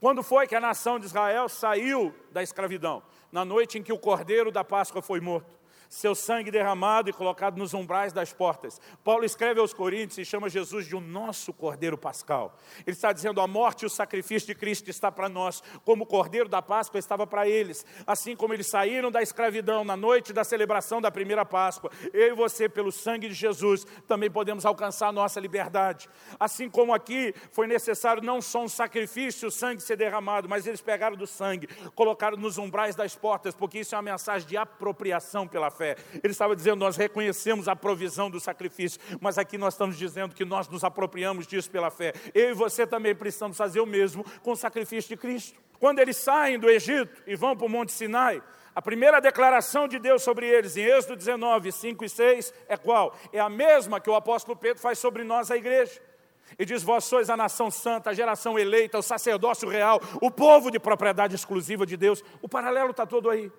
Quando foi que a nação de Israel saiu da escravidão? Na noite em que o cordeiro da Páscoa foi morto seu sangue derramado e colocado nos umbrais das portas. Paulo escreve aos Coríntios e chama Jesus de o nosso Cordeiro Pascal. Ele está dizendo: a morte e o sacrifício de Cristo está para nós, como o Cordeiro da Páscoa estava para eles. Assim como eles saíram da escravidão na noite da celebração da primeira Páscoa, eu e você, pelo sangue de Jesus, também podemos alcançar a nossa liberdade. Assim como aqui foi necessário não só um sacrifício, o sangue ser derramado, mas eles pegaram do sangue, colocaram nos umbrais das portas, porque isso é uma mensagem de apropriação pela fé fé. Ele estava dizendo: nós reconhecemos a provisão do sacrifício, mas aqui nós estamos dizendo que nós nos apropriamos disso pela fé. Eu e você também precisamos fazer o mesmo com o sacrifício de Cristo. Quando eles saem do Egito e vão para o Monte Sinai, a primeira declaração de Deus sobre eles, em Êxodo 19, 5 e 6, é qual? É a mesma que o apóstolo Pedro faz sobre nós, a igreja. E diz: Vós sois a nação santa, a geração eleita, o sacerdócio real, o povo de propriedade exclusiva de Deus. O paralelo está todo aí.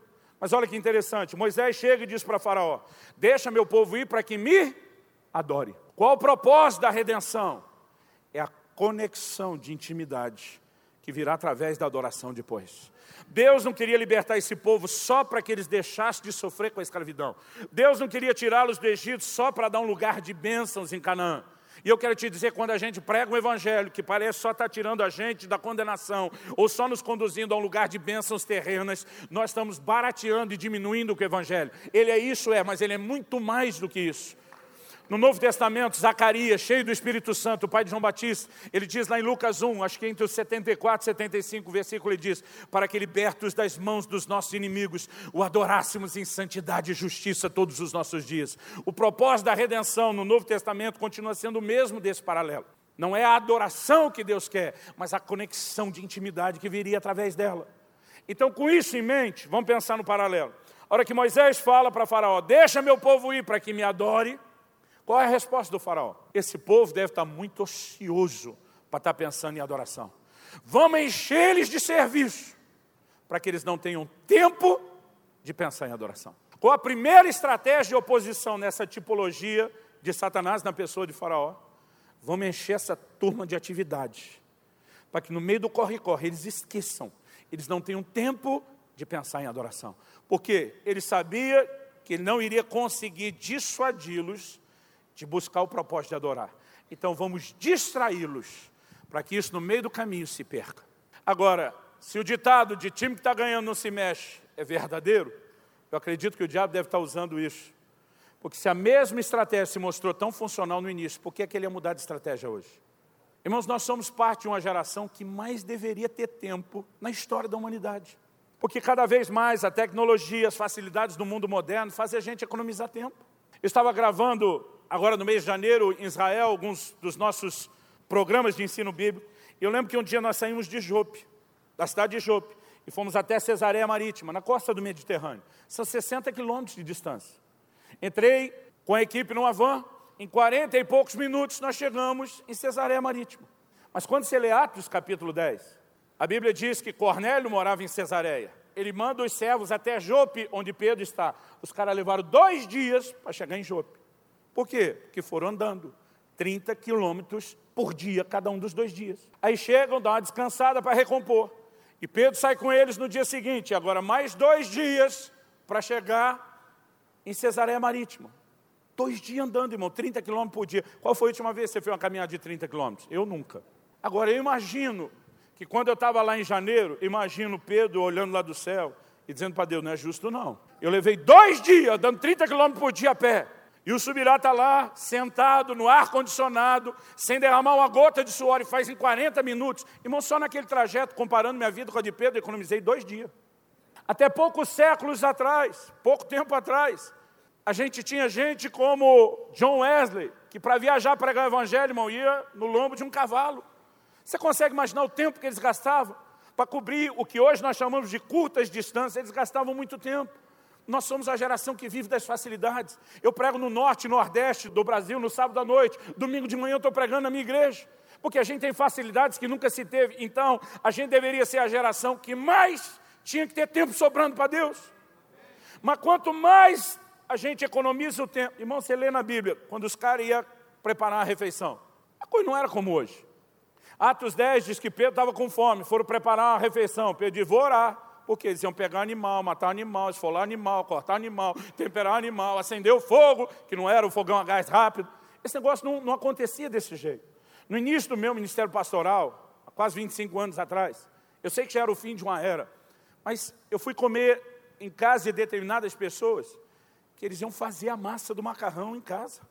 Mas olha que interessante, Moisés chega e diz para Faraó: Deixa meu povo ir para que me adore. Qual o propósito da redenção? É a conexão de intimidade que virá através da adoração depois. Deus não queria libertar esse povo só para que eles deixassem de sofrer com a escravidão. Deus não queria tirá-los do Egito só para dar um lugar de bênçãos em Canaã. E eu quero te dizer, quando a gente prega um evangelho que parece só estar tá tirando a gente da condenação, ou só nos conduzindo a um lugar de bênçãos terrenas, nós estamos barateando e diminuindo o evangelho. Ele é isso, é, mas ele é muito mais do que isso. No Novo Testamento, Zacarias, cheio do Espírito Santo, o pai de João Batista, ele diz lá em Lucas 1, acho que entre os 74 e 75 versículo, ele diz: Para que libertos das mãos dos nossos inimigos, o adorássemos em santidade e justiça todos os nossos dias. O propósito da redenção no Novo Testamento continua sendo o mesmo desse paralelo. Não é a adoração que Deus quer, mas a conexão de intimidade que viria através dela. Então, com isso em mente, vamos pensar no paralelo. A hora que Moisés fala para Faraó: Deixa meu povo ir para que me adore. Qual é a resposta do faraó? Esse povo deve estar muito ocioso para estar pensando em adoração. Vamos encher eles de serviço, para que eles não tenham tempo de pensar em adoração. Qual a primeira estratégia de oposição nessa tipologia de Satanás na pessoa de Faraó? Vamos encher essa turma de atividade, para que no meio do corre-corre eles esqueçam, eles não tenham tempo de pensar em adoração. Porque ele sabia que ele não iria conseguir dissuadi-los de buscar o propósito de adorar. Então vamos distraí-los, para que isso no meio do caminho se perca. Agora, se o ditado de time que está ganhando não se mexe é verdadeiro, eu acredito que o diabo deve estar usando isso. Porque se a mesma estratégia se mostrou tão funcional no início, por que, é que ele ia mudar de estratégia hoje? Irmãos, nós somos parte de uma geração que mais deveria ter tempo na história da humanidade. Porque cada vez mais a tecnologia, as facilidades do mundo moderno fazem a gente economizar tempo. Eu estava gravando agora no mês de janeiro, em Israel, alguns dos nossos programas de ensino bíblico. Eu lembro que um dia nós saímos de Jope, da cidade de Jope, e fomos até Cesareia Marítima, na costa do Mediterrâneo. São 60 quilômetros de distância. Entrei com a equipe numa van, em 40 e poucos minutos nós chegamos em Cesareia Marítima. Mas quando você lê Atos capítulo 10, a Bíblia diz que Cornélio morava em Cesareia. Ele manda os servos até Jope, onde Pedro está. Os caras levaram dois dias para chegar em Jope. Por quê? Porque foram andando 30 quilômetros por dia, cada um dos dois dias. Aí chegam, dão uma descansada para recompor. E Pedro sai com eles no dia seguinte, agora mais dois dias para chegar em Cesareia Marítima. Dois dias andando, irmão, 30 quilômetros por dia. Qual foi a última vez que você fez uma caminhada de 30 quilômetros? Eu nunca. Agora, eu imagino que quando eu estava lá em janeiro, imagino Pedro olhando lá do céu e dizendo para Deus, não é justo não. Eu levei dois dias, dando 30 quilômetros por dia a pé. E o Subirá está lá, sentado no ar-condicionado, sem derramar uma gota de suor, e faz em 40 minutos. Irmão, só naquele trajeto, comparando minha vida com a de Pedro, economizei dois dias. Até poucos séculos atrás, pouco tempo atrás, a gente tinha gente como John Wesley, que para viajar pregar o evangelho, irmão, ia no lombo de um cavalo. Você consegue imaginar o tempo que eles gastavam? Para cobrir o que hoje nós chamamos de curtas distâncias, eles gastavam muito tempo. Nós somos a geração que vive das facilidades. Eu prego no norte nordeste do Brasil no sábado à noite. Domingo de manhã eu estou pregando na minha igreja. Porque a gente tem facilidades que nunca se teve. Então, a gente deveria ser a geração que mais tinha que ter tempo sobrando para Deus. Mas quanto mais a gente economiza o tempo. Irmão, você lê na Bíblia, quando os caras iam preparar a refeição. A coisa não era como hoje. Atos 10 diz que Pedro estava com fome, foram preparar uma refeição. Pedro disse, vou orar. Porque eles iam pegar animal, matar animal, esfolar animal, cortar animal, temperar animal, acender o fogo, que não era o fogão a gás rápido. Esse negócio não, não acontecia desse jeito. No início do meu ministério pastoral, há quase 25 anos atrás, eu sei que já era o fim de uma era, mas eu fui comer em casa de determinadas pessoas que eles iam fazer a massa do macarrão em casa.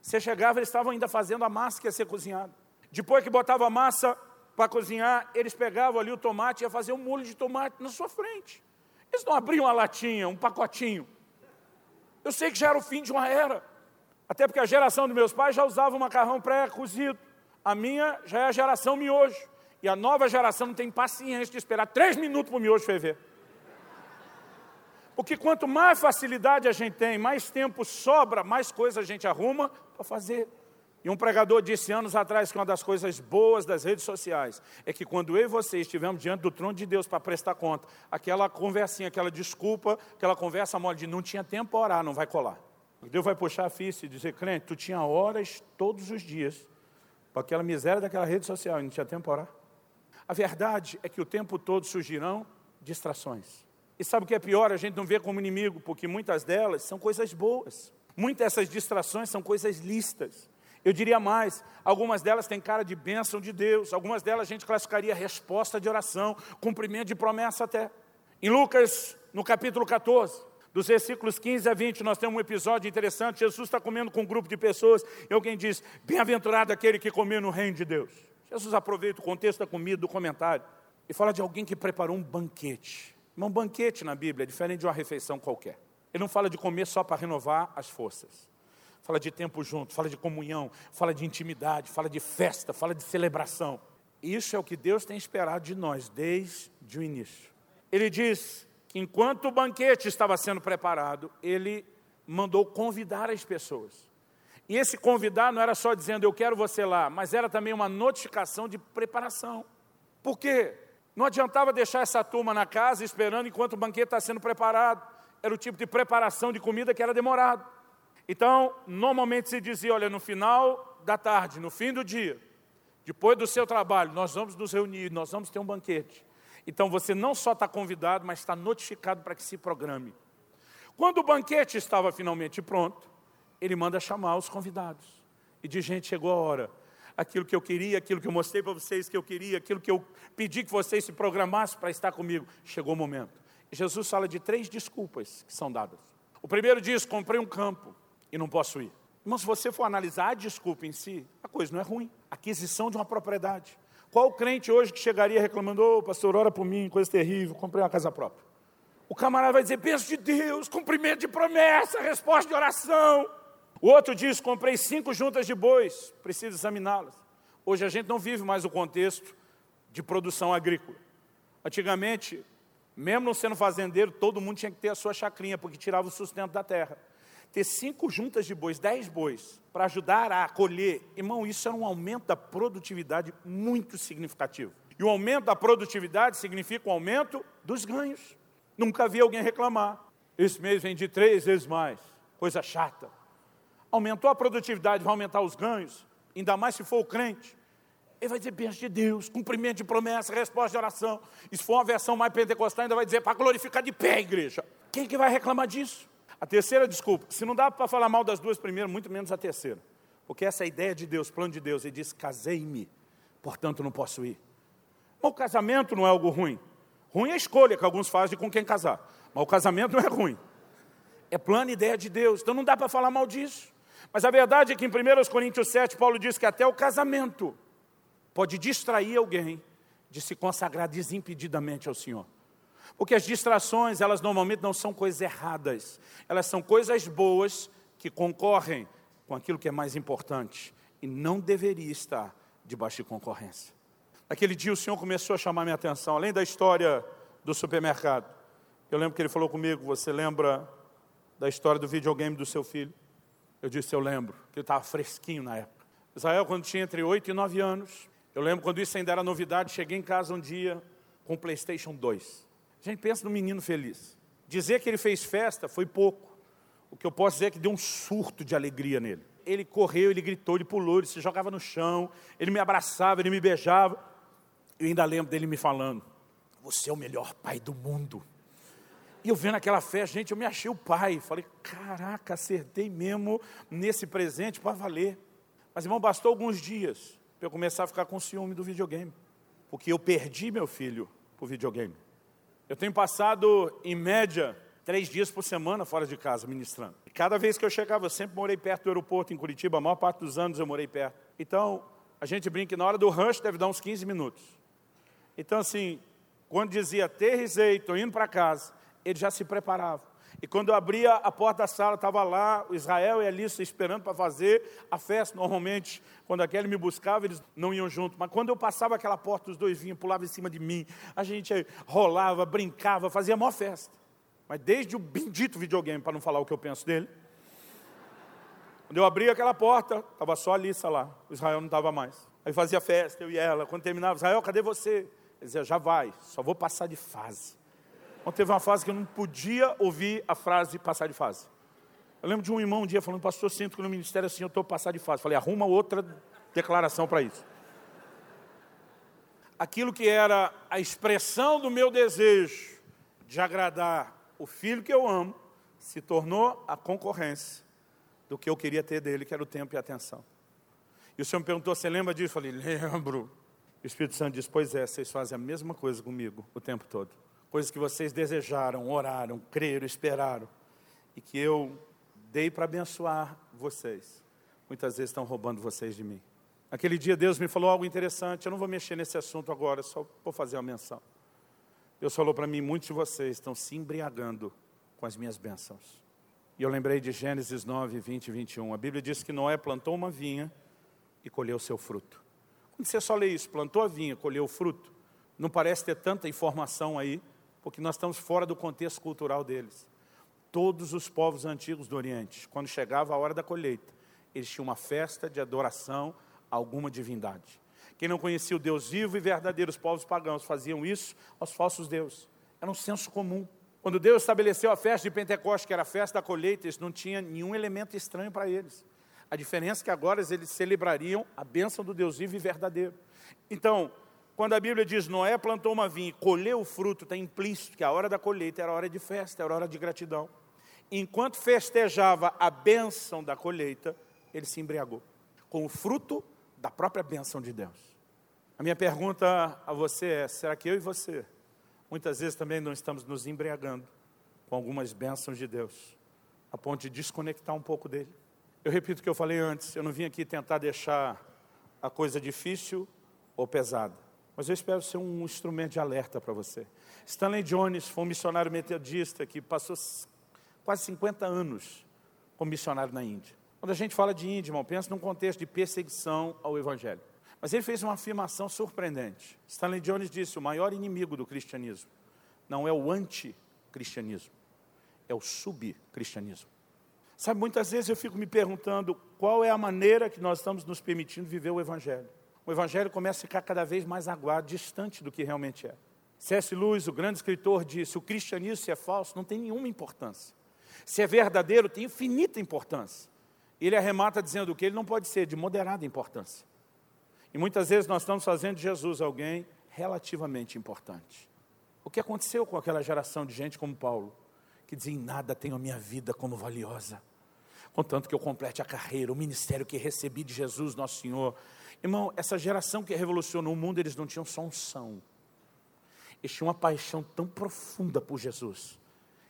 Você chegava, eles estavam ainda fazendo a massa que ia ser cozinhada. Depois que botava a massa para cozinhar, eles pegavam ali o tomate e ia fazer um molho de tomate na sua frente. Eles não abriam uma latinha, um pacotinho. Eu sei que já era o fim de uma era. Até porque a geração dos meus pais já usava o macarrão pré-cozido. A minha já é a geração miojo. E a nova geração não tem paciência de esperar três minutos para o miojo ferver. Porque quanto mais facilidade a gente tem, mais tempo sobra, mais coisa a gente arruma para fazer. E um pregador disse anos atrás que uma das coisas boas das redes sociais é que quando eu e você estivermos diante do trono de Deus para prestar conta, aquela conversinha, aquela desculpa, aquela conversa mole de não tinha tempo para orar, não vai colar. Deus vai puxar a ficha e dizer, crente, tu tinha horas todos os dias para aquela miséria daquela rede social e não tinha tempo para orar. A verdade é que o tempo todo surgirão distrações. E sabe o que é pior? A gente não vê como inimigo, porque muitas delas são coisas boas. Muitas dessas distrações são coisas listas. Eu diria mais, algumas delas têm cara de bênção de Deus, algumas delas a gente classificaria resposta de oração, cumprimento de promessa até. Em Lucas, no capítulo 14, dos versículos 15 a 20, nós temos um episódio interessante. Jesus está comendo com um grupo de pessoas e alguém diz: Bem-aventurado aquele que comeu no reino de Deus. Jesus aproveita o contexto da comida, do comentário, e fala de alguém que preparou um banquete. Um banquete na Bíblia é diferente de uma refeição qualquer. Ele não fala de comer só para renovar as forças. Fala de tempo junto, fala de comunhão, fala de intimidade, fala de festa, fala de celebração. Isso é o que Deus tem esperado de nós desde o início. Ele diz que enquanto o banquete estava sendo preparado, ele mandou convidar as pessoas. E esse convidar não era só dizendo eu quero você lá, mas era também uma notificação de preparação. Por quê? Não adiantava deixar essa turma na casa esperando enquanto o banquete está sendo preparado. Era o tipo de preparação de comida que era demorado. Então, normalmente se dizia, olha, no final da tarde, no fim do dia, depois do seu trabalho, nós vamos nos reunir, nós vamos ter um banquete. Então você não só está convidado, mas está notificado para que se programe. Quando o banquete estava finalmente pronto, ele manda chamar os convidados. E diz, gente, chegou a hora aquilo que eu queria, aquilo que eu mostrei para vocês que eu queria, aquilo que eu pedi que vocês se programassem para estar comigo. Chegou o momento. Jesus fala de três desculpas que são dadas. O primeiro diz: comprei um campo e não posso ir. Mas se você for analisar a desculpa em si, a coisa não é ruim. Aquisição de uma propriedade. Qual crente hoje que chegaria reclamando, ô oh, pastor, ora por mim, coisa terrível, comprei uma casa própria? O camarada vai dizer, penso de Deus, cumprimento de promessa, resposta de oração. O outro diz: comprei cinco juntas de bois, preciso examiná-las. Hoje a gente não vive mais o contexto de produção agrícola. Antigamente, mesmo não sendo fazendeiro, todo mundo tinha que ter a sua chacrinha, porque tirava o sustento da terra. Ter cinco juntas de bois, dez bois, para ajudar a colher, irmão, isso era um aumento da produtividade muito significativo. E o aumento da produtividade significa o um aumento dos ganhos. Nunca vi alguém reclamar. Esse mês vendi três vezes mais. Coisa chata aumentou a produtividade, vai aumentar os ganhos, ainda mais se for o crente. Ele vai dizer bênção de Deus, cumprimento de promessa, resposta de oração. E se for uma versão mais pentecostal, ainda vai dizer para glorificar de pé a igreja. Quem que vai reclamar disso? A terceira desculpa, se não dá para falar mal das duas primeiras, muito menos a terceira. Porque essa é a ideia de Deus, plano de Deus. Ele diz: casei-me, portanto não posso ir. Mas o casamento não é algo ruim. Ruim é a escolha que alguns fazem com quem casar. Mas o casamento não é ruim. É plano e ideia de Deus. Então não dá para falar mal disso. Mas a verdade é que em 1 Coríntios 7, Paulo diz que até o casamento pode distrair alguém de se consagrar desimpedidamente ao Senhor. Porque as distrações, elas normalmente não são coisas erradas, elas são coisas boas que concorrem com aquilo que é mais importante e não deveria estar debaixo de concorrência. Naquele dia o Senhor começou a chamar minha atenção, além da história do supermercado. Eu lembro que ele falou comigo, você lembra da história do videogame do seu filho? Eu disse, eu lembro, que ele estava fresquinho na época. Israel, quando tinha entre 8 e 9 anos, eu lembro quando isso ainda era novidade, cheguei em casa um dia com o Playstation 2. A gente pensa no menino feliz. Dizer que ele fez festa foi pouco. O que eu posso dizer é que deu um surto de alegria nele. Ele correu, ele gritou, ele pulou, ele se jogava no chão, ele me abraçava, ele me beijava. Eu ainda lembro dele me falando: Você é o melhor pai do mundo. E eu vendo aquela festa, gente, eu me achei o pai. Falei, caraca, acertei mesmo nesse presente para valer. Mas, irmão, bastou alguns dias para eu começar a ficar com ciúme do videogame. Porque eu perdi meu filho para o videogame. Eu tenho passado, em média, três dias por semana fora de casa, ministrando. E cada vez que eu chegava, eu sempre morei perto do aeroporto em Curitiba, a maior parte dos anos eu morei perto. Então, a gente brinca que na hora do rush deve dar uns 15 minutos. Então, assim, quando dizia aterrisei, estou indo para casa, ele já se preparava. E quando eu abria a porta da sala, estava lá o Israel e a Alissa esperando para fazer a festa. Normalmente, quando a Kelly me buscava, eles não iam junto. Mas quando eu passava aquela porta, os dois vinham, pulavam em cima de mim. A gente rolava, brincava, fazia a maior festa. Mas desde o bendito videogame, para não falar o que eu penso dele. Quando eu abria aquela porta, estava só a Alissa lá. O Israel não estava mais. Aí fazia festa, eu e ela. Quando terminava, Israel, cadê você? Ele dizia, já vai, só vou passar de fase. Ontem teve uma fase que eu não podia ouvir a frase passar de fase. Eu lembro de um irmão um dia falando, pastor, sinto que no ministério assim eu estou passar de fase. Falei, arruma outra declaração para isso. Aquilo que era a expressão do meu desejo de agradar o filho que eu amo, se tornou a concorrência do que eu queria ter dele, que era o tempo e a atenção. E o Senhor me perguntou, você lembra disso? Eu falei, lembro. O Espírito Santo disse, pois é, vocês fazem a mesma coisa comigo o tempo todo coisas que vocês desejaram, oraram, creram, esperaram, e que eu dei para abençoar vocês, muitas vezes estão roubando vocês de mim. Aquele dia Deus me falou algo interessante, eu não vou mexer nesse assunto agora, só vou fazer uma menção. Deus falou para mim, muitos de vocês estão se embriagando com as minhas bênçãos. E eu lembrei de Gênesis 9, 20 e 21. A Bíblia diz que Noé plantou uma vinha e colheu seu fruto. Quando você só lê isso, plantou a vinha, colheu o fruto, não parece ter tanta informação aí, porque nós estamos fora do contexto cultural deles. Todos os povos antigos do Oriente, quando chegava a hora da colheita, eles tinham uma festa de adoração a alguma divindade. Quem não conhecia o Deus vivo e verdadeiro, os povos pagãos faziam isso aos falsos deuses. Era um senso comum. Quando Deus estabeleceu a festa de Pentecostes, que era a festa da colheita, isso não tinha nenhum elemento estranho para eles. A diferença é que agora eles celebrariam a bênção do Deus vivo e verdadeiro. Então, quando a Bíblia diz Noé plantou uma vinha e colheu o fruto, está implícito que a hora da colheita era hora de festa, era hora de gratidão. Enquanto festejava a bênção da colheita, ele se embriagou com o fruto da própria bênção de Deus. A minha pergunta a você é: será que eu e você, muitas vezes também não estamos nos embriagando com algumas bênçãos de Deus, a ponto de desconectar um pouco dele? Eu repito o que eu falei antes: eu não vim aqui tentar deixar a coisa difícil ou pesada. Mas eu espero ser um instrumento de alerta para você. Stanley Jones foi um missionário metodista que passou quase 50 anos como missionário na Índia. Quando a gente fala de Índia, irmão, pensa num contexto de perseguição ao Evangelho. Mas ele fez uma afirmação surpreendente. Stanley Jones disse: o maior inimigo do cristianismo não é o anticristianismo, é o subcristianismo. Sabe, muitas vezes eu fico me perguntando qual é a maneira que nós estamos nos permitindo viver o Evangelho o evangelho começa a ficar cada vez mais aguado, distante do que realmente é. C.S. Lewis, o grande escritor, disse: o cristianismo, se é falso, não tem nenhuma importância. Se é verdadeiro, tem infinita importância. Ele arremata dizendo que ele não pode ser de moderada importância. E muitas vezes nós estamos fazendo de Jesus alguém relativamente importante. O que aconteceu com aquela geração de gente como Paulo, que dizia: em nada tenho a minha vida como valiosa, contanto que eu complete a carreira, o ministério que recebi de Jesus, nosso Senhor. Irmão, essa geração que revolucionou o mundo, eles não tinham só unção, eles tinham uma paixão tão profunda por Jesus,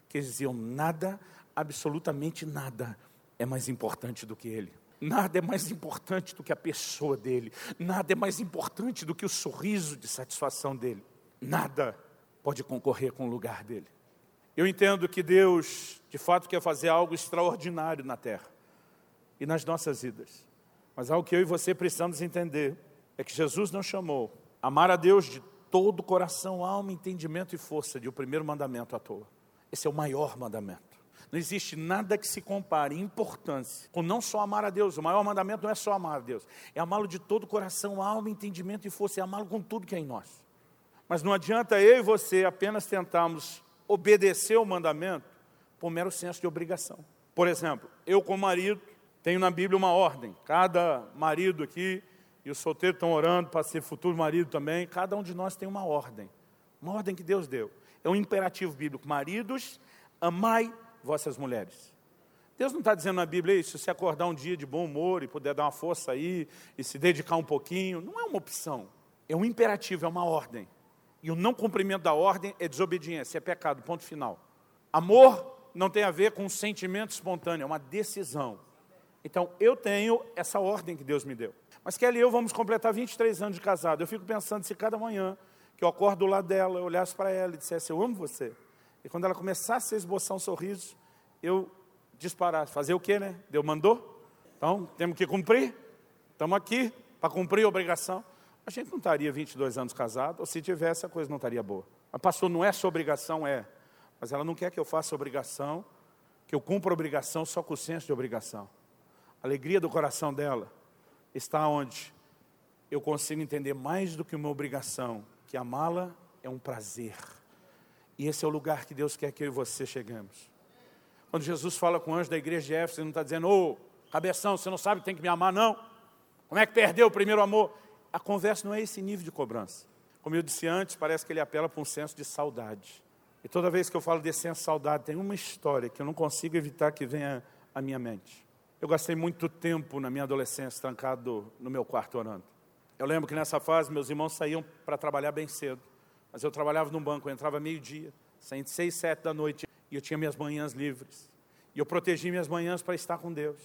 que eles diziam: nada, absolutamente nada, é mais importante do que Ele. Nada é mais importante do que a pessoa dele, nada é mais importante do que o sorriso de satisfação dele, nada pode concorrer com o lugar dele. Eu entendo que Deus, de fato, quer fazer algo extraordinário na terra e nas nossas vidas, mas algo que eu e você precisamos entender é que Jesus não chamou amar a Deus de todo o coração, alma, entendimento e força de o primeiro mandamento à toa. Esse é o maior mandamento. Não existe nada que se compare em importância com não só amar a Deus. O maior mandamento não é só amar a Deus, é amá-lo de todo o coração, alma, entendimento e força, é amá-lo com tudo que é em nós. Mas não adianta eu e você apenas tentarmos obedecer o mandamento por mero senso de obrigação. Por exemplo, eu como marido tenho na Bíblia uma ordem. Cada marido aqui e os solteiros estão orando para ser futuro marido também. Cada um de nós tem uma ordem, uma ordem que Deus deu. É um imperativo bíblico. Maridos, amai vossas mulheres. Deus não está dizendo na Bíblia isso, se acordar um dia de bom humor e puder dar uma força aí e se dedicar um pouquinho, não é uma opção, é um imperativo, é uma ordem. E o não cumprimento da ordem é desobediência, é pecado, ponto final. Amor não tem a ver com um sentimento espontâneo, é uma decisão. Então, eu tenho essa ordem que Deus me deu. Mas Kelly e eu vamos completar 23 anos de casado. Eu fico pensando se cada manhã que eu acordo do lado dela, eu olhasse para ela e dissesse, eu amo você. E quando ela começasse a esboçar um sorriso, eu disparasse. Fazer o quê, né? Deus mandou? Então, temos que cumprir. Estamos aqui para cumprir a obrigação. A gente não estaria 22 anos casado, ou se tivesse, a coisa não estaria boa. Mas, pastor, não é sua obrigação, é. Mas ela não quer que eu faça obrigação, que eu cumpra obrigação só com o senso de obrigação. A alegria do coração dela está onde eu consigo entender mais do que uma obrigação, que amá-la é um prazer. E esse é o lugar que Deus quer que eu e você cheguemos. Quando Jesus fala com o anjo da igreja de Éfeso, ele não está dizendo, ô, oh, cabeção, você não sabe que tem que me amar, não. Como é que perdeu o primeiro amor? A conversa não é esse nível de cobrança. Como eu disse antes, parece que ele apela para um senso de saudade. E toda vez que eu falo desse senso de saudade, tem uma história que eu não consigo evitar que venha à minha mente. Eu gastei muito tempo na minha adolescência trancado no meu quarto orando. Eu lembro que nessa fase meus irmãos saíam para trabalhar bem cedo. Mas eu trabalhava num banco, eu entrava meio-dia, saindo seis, sete da noite, e eu tinha minhas manhãs livres. E eu protegi minhas manhãs para estar com Deus.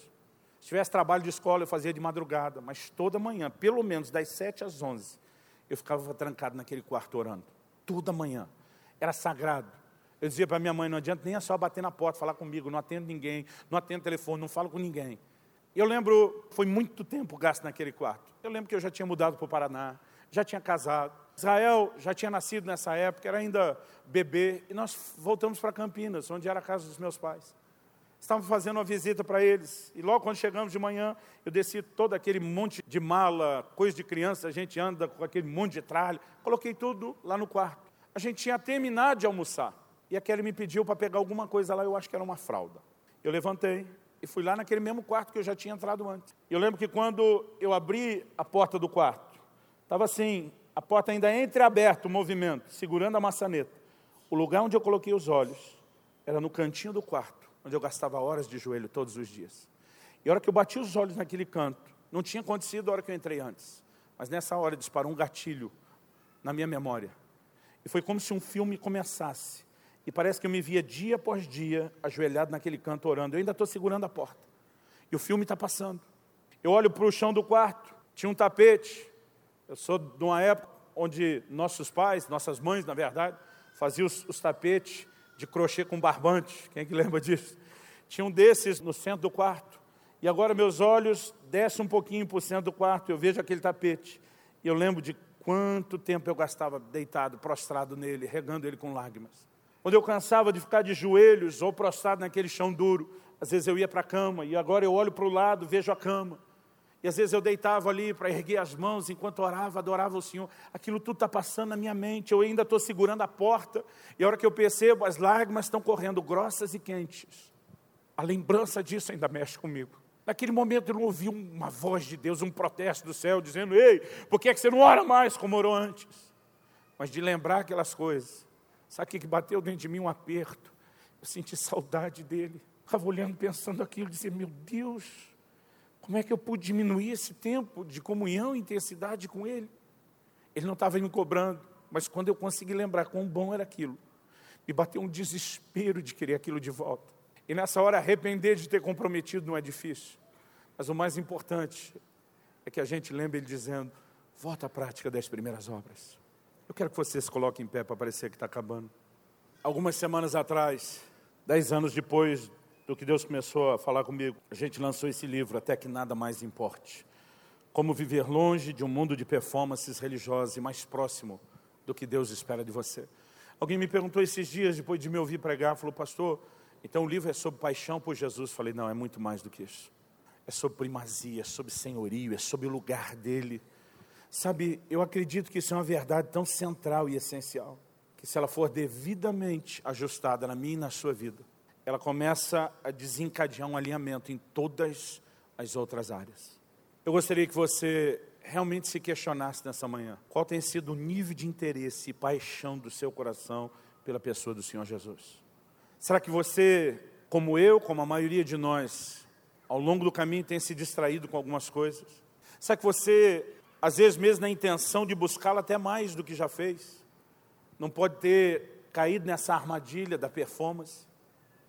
Se tivesse trabalho de escola, eu fazia de madrugada, mas toda manhã, pelo menos das sete às onze, eu ficava trancado naquele quarto orando. Toda manhã. Era sagrado. Eu dizia para minha mãe, não adianta nem é só bater na porta, falar comigo, não atendo ninguém, não atendo telefone, não falo com ninguém. Eu lembro, foi muito tempo gasto naquele quarto. Eu lembro que eu já tinha mudado para o Paraná, já tinha casado. Israel já tinha nascido nessa época, era ainda bebê, e nós voltamos para Campinas, onde era a casa dos meus pais. Estávamos fazendo uma visita para eles, e logo quando chegamos de manhã, eu desci todo aquele monte de mala, coisa de criança, a gente anda com aquele monte de tralho, coloquei tudo lá no quarto. A gente tinha terminado de almoçar, e a Kelly me pediu para pegar alguma coisa lá, eu acho que era uma fralda. Eu levantei e fui lá naquele mesmo quarto que eu já tinha entrado antes. Eu lembro que quando eu abri a porta do quarto, Estava assim, a porta ainda entreaberta, o movimento, segurando a maçaneta. O lugar onde eu coloquei os olhos era no cantinho do quarto, onde eu gastava horas de joelho todos os dias. E a hora que eu bati os olhos naquele canto, não tinha acontecido a hora que eu entrei antes, mas nessa hora disparou um gatilho na minha memória. E foi como se um filme começasse. E parece que eu me via dia após dia ajoelhado naquele canto orando. Eu ainda estou segurando a porta. E o filme está passando. Eu olho para o chão do quarto, tinha um tapete, eu sou de uma época onde nossos pais, nossas mães, na verdade, faziam os, os tapetes de crochê com barbante. Quem é que lembra disso? Tinha um desses no centro do quarto. E agora meus olhos descem um pouquinho para o centro do quarto, eu vejo aquele tapete. E eu lembro de quanto tempo eu gastava deitado, prostrado nele, regando ele com lágrimas. Quando eu cansava de ficar de joelhos ou prostrado naquele chão duro, às vezes eu ia para a cama e agora eu olho para o lado, vejo a cama. E às vezes eu deitava ali para erguer as mãos enquanto orava, adorava o Senhor. Aquilo tudo está passando na minha mente. Eu ainda estou segurando a porta. E a hora que eu percebo, as lágrimas estão correndo grossas e quentes. A lembrança disso ainda mexe comigo. Naquele momento eu não ouvi uma voz de Deus, um protesto do céu, dizendo: Ei, por que, é que você não ora mais como orou antes? Mas de lembrar aquelas coisas. Sabe o que bateu dentro de mim? Um aperto. Eu senti saudade dele. Estava olhando, pensando aquilo, dizia: Meu Deus, como é que eu pude diminuir esse tempo de comunhão e intensidade com ele? Ele não estava me cobrando, mas quando eu consegui lembrar quão bom era aquilo, me bateu um desespero de querer aquilo de volta. E nessa hora, arrepender de ter comprometido não é difícil. Mas o mais importante é que a gente lembre ele dizendo: volta à prática das primeiras obras. Eu quero que você se coloque em pé para parecer que está acabando. Algumas semanas atrás, dez anos depois do que Deus começou a falar comigo, a gente lançou esse livro, Até que Nada Mais Importe. Como viver longe de um mundo de performances religiosas e mais próximo do que Deus espera de você. Alguém me perguntou esses dias, depois de me ouvir pregar, falou, pastor, então o livro é sobre paixão por Jesus. Falei, não, é muito mais do que isso. É sobre primazia, é sobre senhorio, é sobre o lugar dele. Sabe, eu acredito que isso é uma verdade tão central e essencial, que se ela for devidamente ajustada na minha e na sua vida, ela começa a desencadear um alinhamento em todas as outras áreas. Eu gostaria que você realmente se questionasse nessa manhã, qual tem sido o nível de interesse e paixão do seu coração pela pessoa do Senhor Jesus. Será que você, como eu, como a maioria de nós, ao longo do caminho tem se distraído com algumas coisas? Será que você, às vezes mesmo na intenção de buscá-la até mais do que já fez, não pode ter caído nessa armadilha da performance?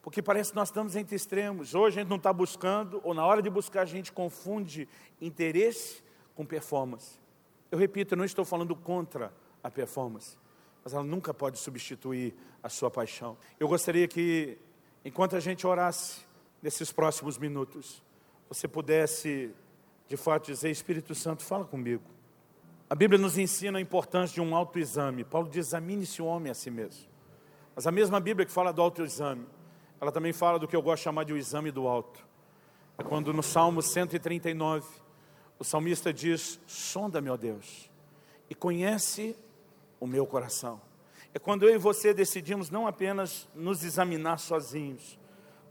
Porque parece que nós estamos entre extremos. Hoje a gente não está buscando, ou na hora de buscar a gente confunde interesse com performance. Eu repito, eu não estou falando contra a performance mas ela nunca pode substituir a sua paixão. Eu gostaria que, enquanto a gente orasse nesses próximos minutos, você pudesse, de fato, dizer: Espírito Santo, fala comigo. A Bíblia nos ensina a importância de um autoexame. Paulo diz: examine-se o homem a si mesmo. Mas a mesma Bíblia que fala do autoexame, ela também fala do que eu gosto de chamar de o exame do alto. É quando no Salmo 139, o salmista diz: Sonda-me, ó Deus, e conhece o meu coração. É quando eu e você decidimos não apenas nos examinar sozinhos,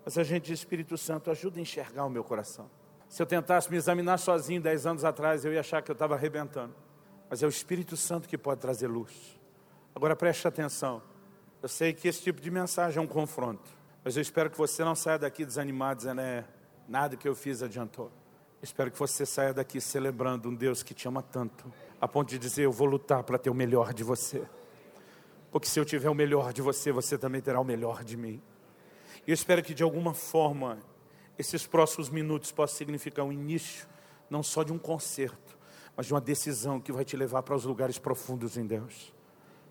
mas a gente diz, Espírito Santo, ajuda a enxergar o meu coração. Se eu tentasse me examinar sozinho dez anos atrás, eu ia achar que eu estava arrebentando. Mas é o Espírito Santo que pode trazer luz. Agora preste atenção. Eu sei que esse tipo de mensagem é um confronto. Mas eu espero que você não saia daqui desanimado, dizendo, é, nada que eu fiz adiantou. Eu espero que você saia daqui celebrando um Deus que te ama tanto a ponto de dizer: Eu vou lutar para ter o melhor de você. Porque se eu tiver o melhor de você, você também terá o melhor de mim. E eu espero que de alguma forma esses próximos minutos possam significar um início, não só de um concerto, mas de uma decisão que vai te levar para os lugares profundos em Deus.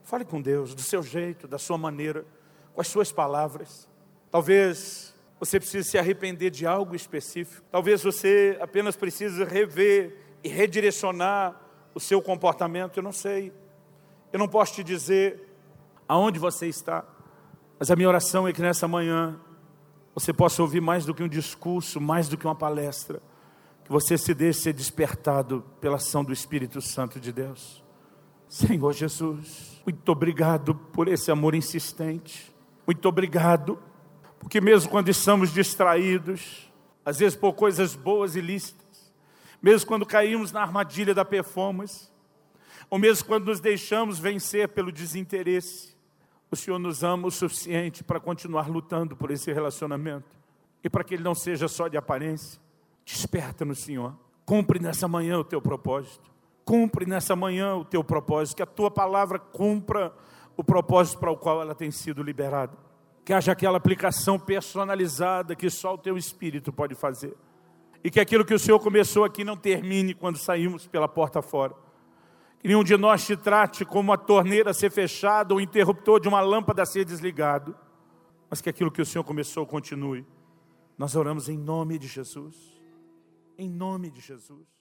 Fale com Deus do seu jeito, da sua maneira, com as suas palavras. Talvez você precise se arrepender de algo específico. Talvez você apenas precise rever e redirecionar o seu comportamento, eu não sei. Eu não posso te dizer aonde você está, mas a minha oração é que nessa manhã você possa ouvir mais do que um discurso, mais do que uma palestra, que você se deixe ser despertado pela ação do Espírito Santo de Deus. Senhor Jesus, muito obrigado por esse amor insistente, muito obrigado, porque mesmo quando estamos distraídos, às vezes por coisas boas e lícitas, mesmo quando caímos na armadilha da performance, ou mesmo quando nos deixamos vencer pelo desinteresse, o Senhor nos ama o suficiente para continuar lutando por esse relacionamento e para que ele não seja só de aparência. Desperta no Senhor, cumpre nessa manhã o teu propósito, cumpre nessa manhã o teu propósito, que a tua palavra cumpra o propósito para o qual ela tem sido liberada. Que haja aquela aplicação personalizada que só o teu espírito pode fazer e que aquilo que o Senhor começou aqui não termine quando saímos pela porta fora. Que nenhum de nós te trate como uma torneira a ser fechada ou um interruptor de uma lâmpada a ser desligado, mas que aquilo que o Senhor começou continue. Nós oramos em nome de Jesus. Em nome de Jesus.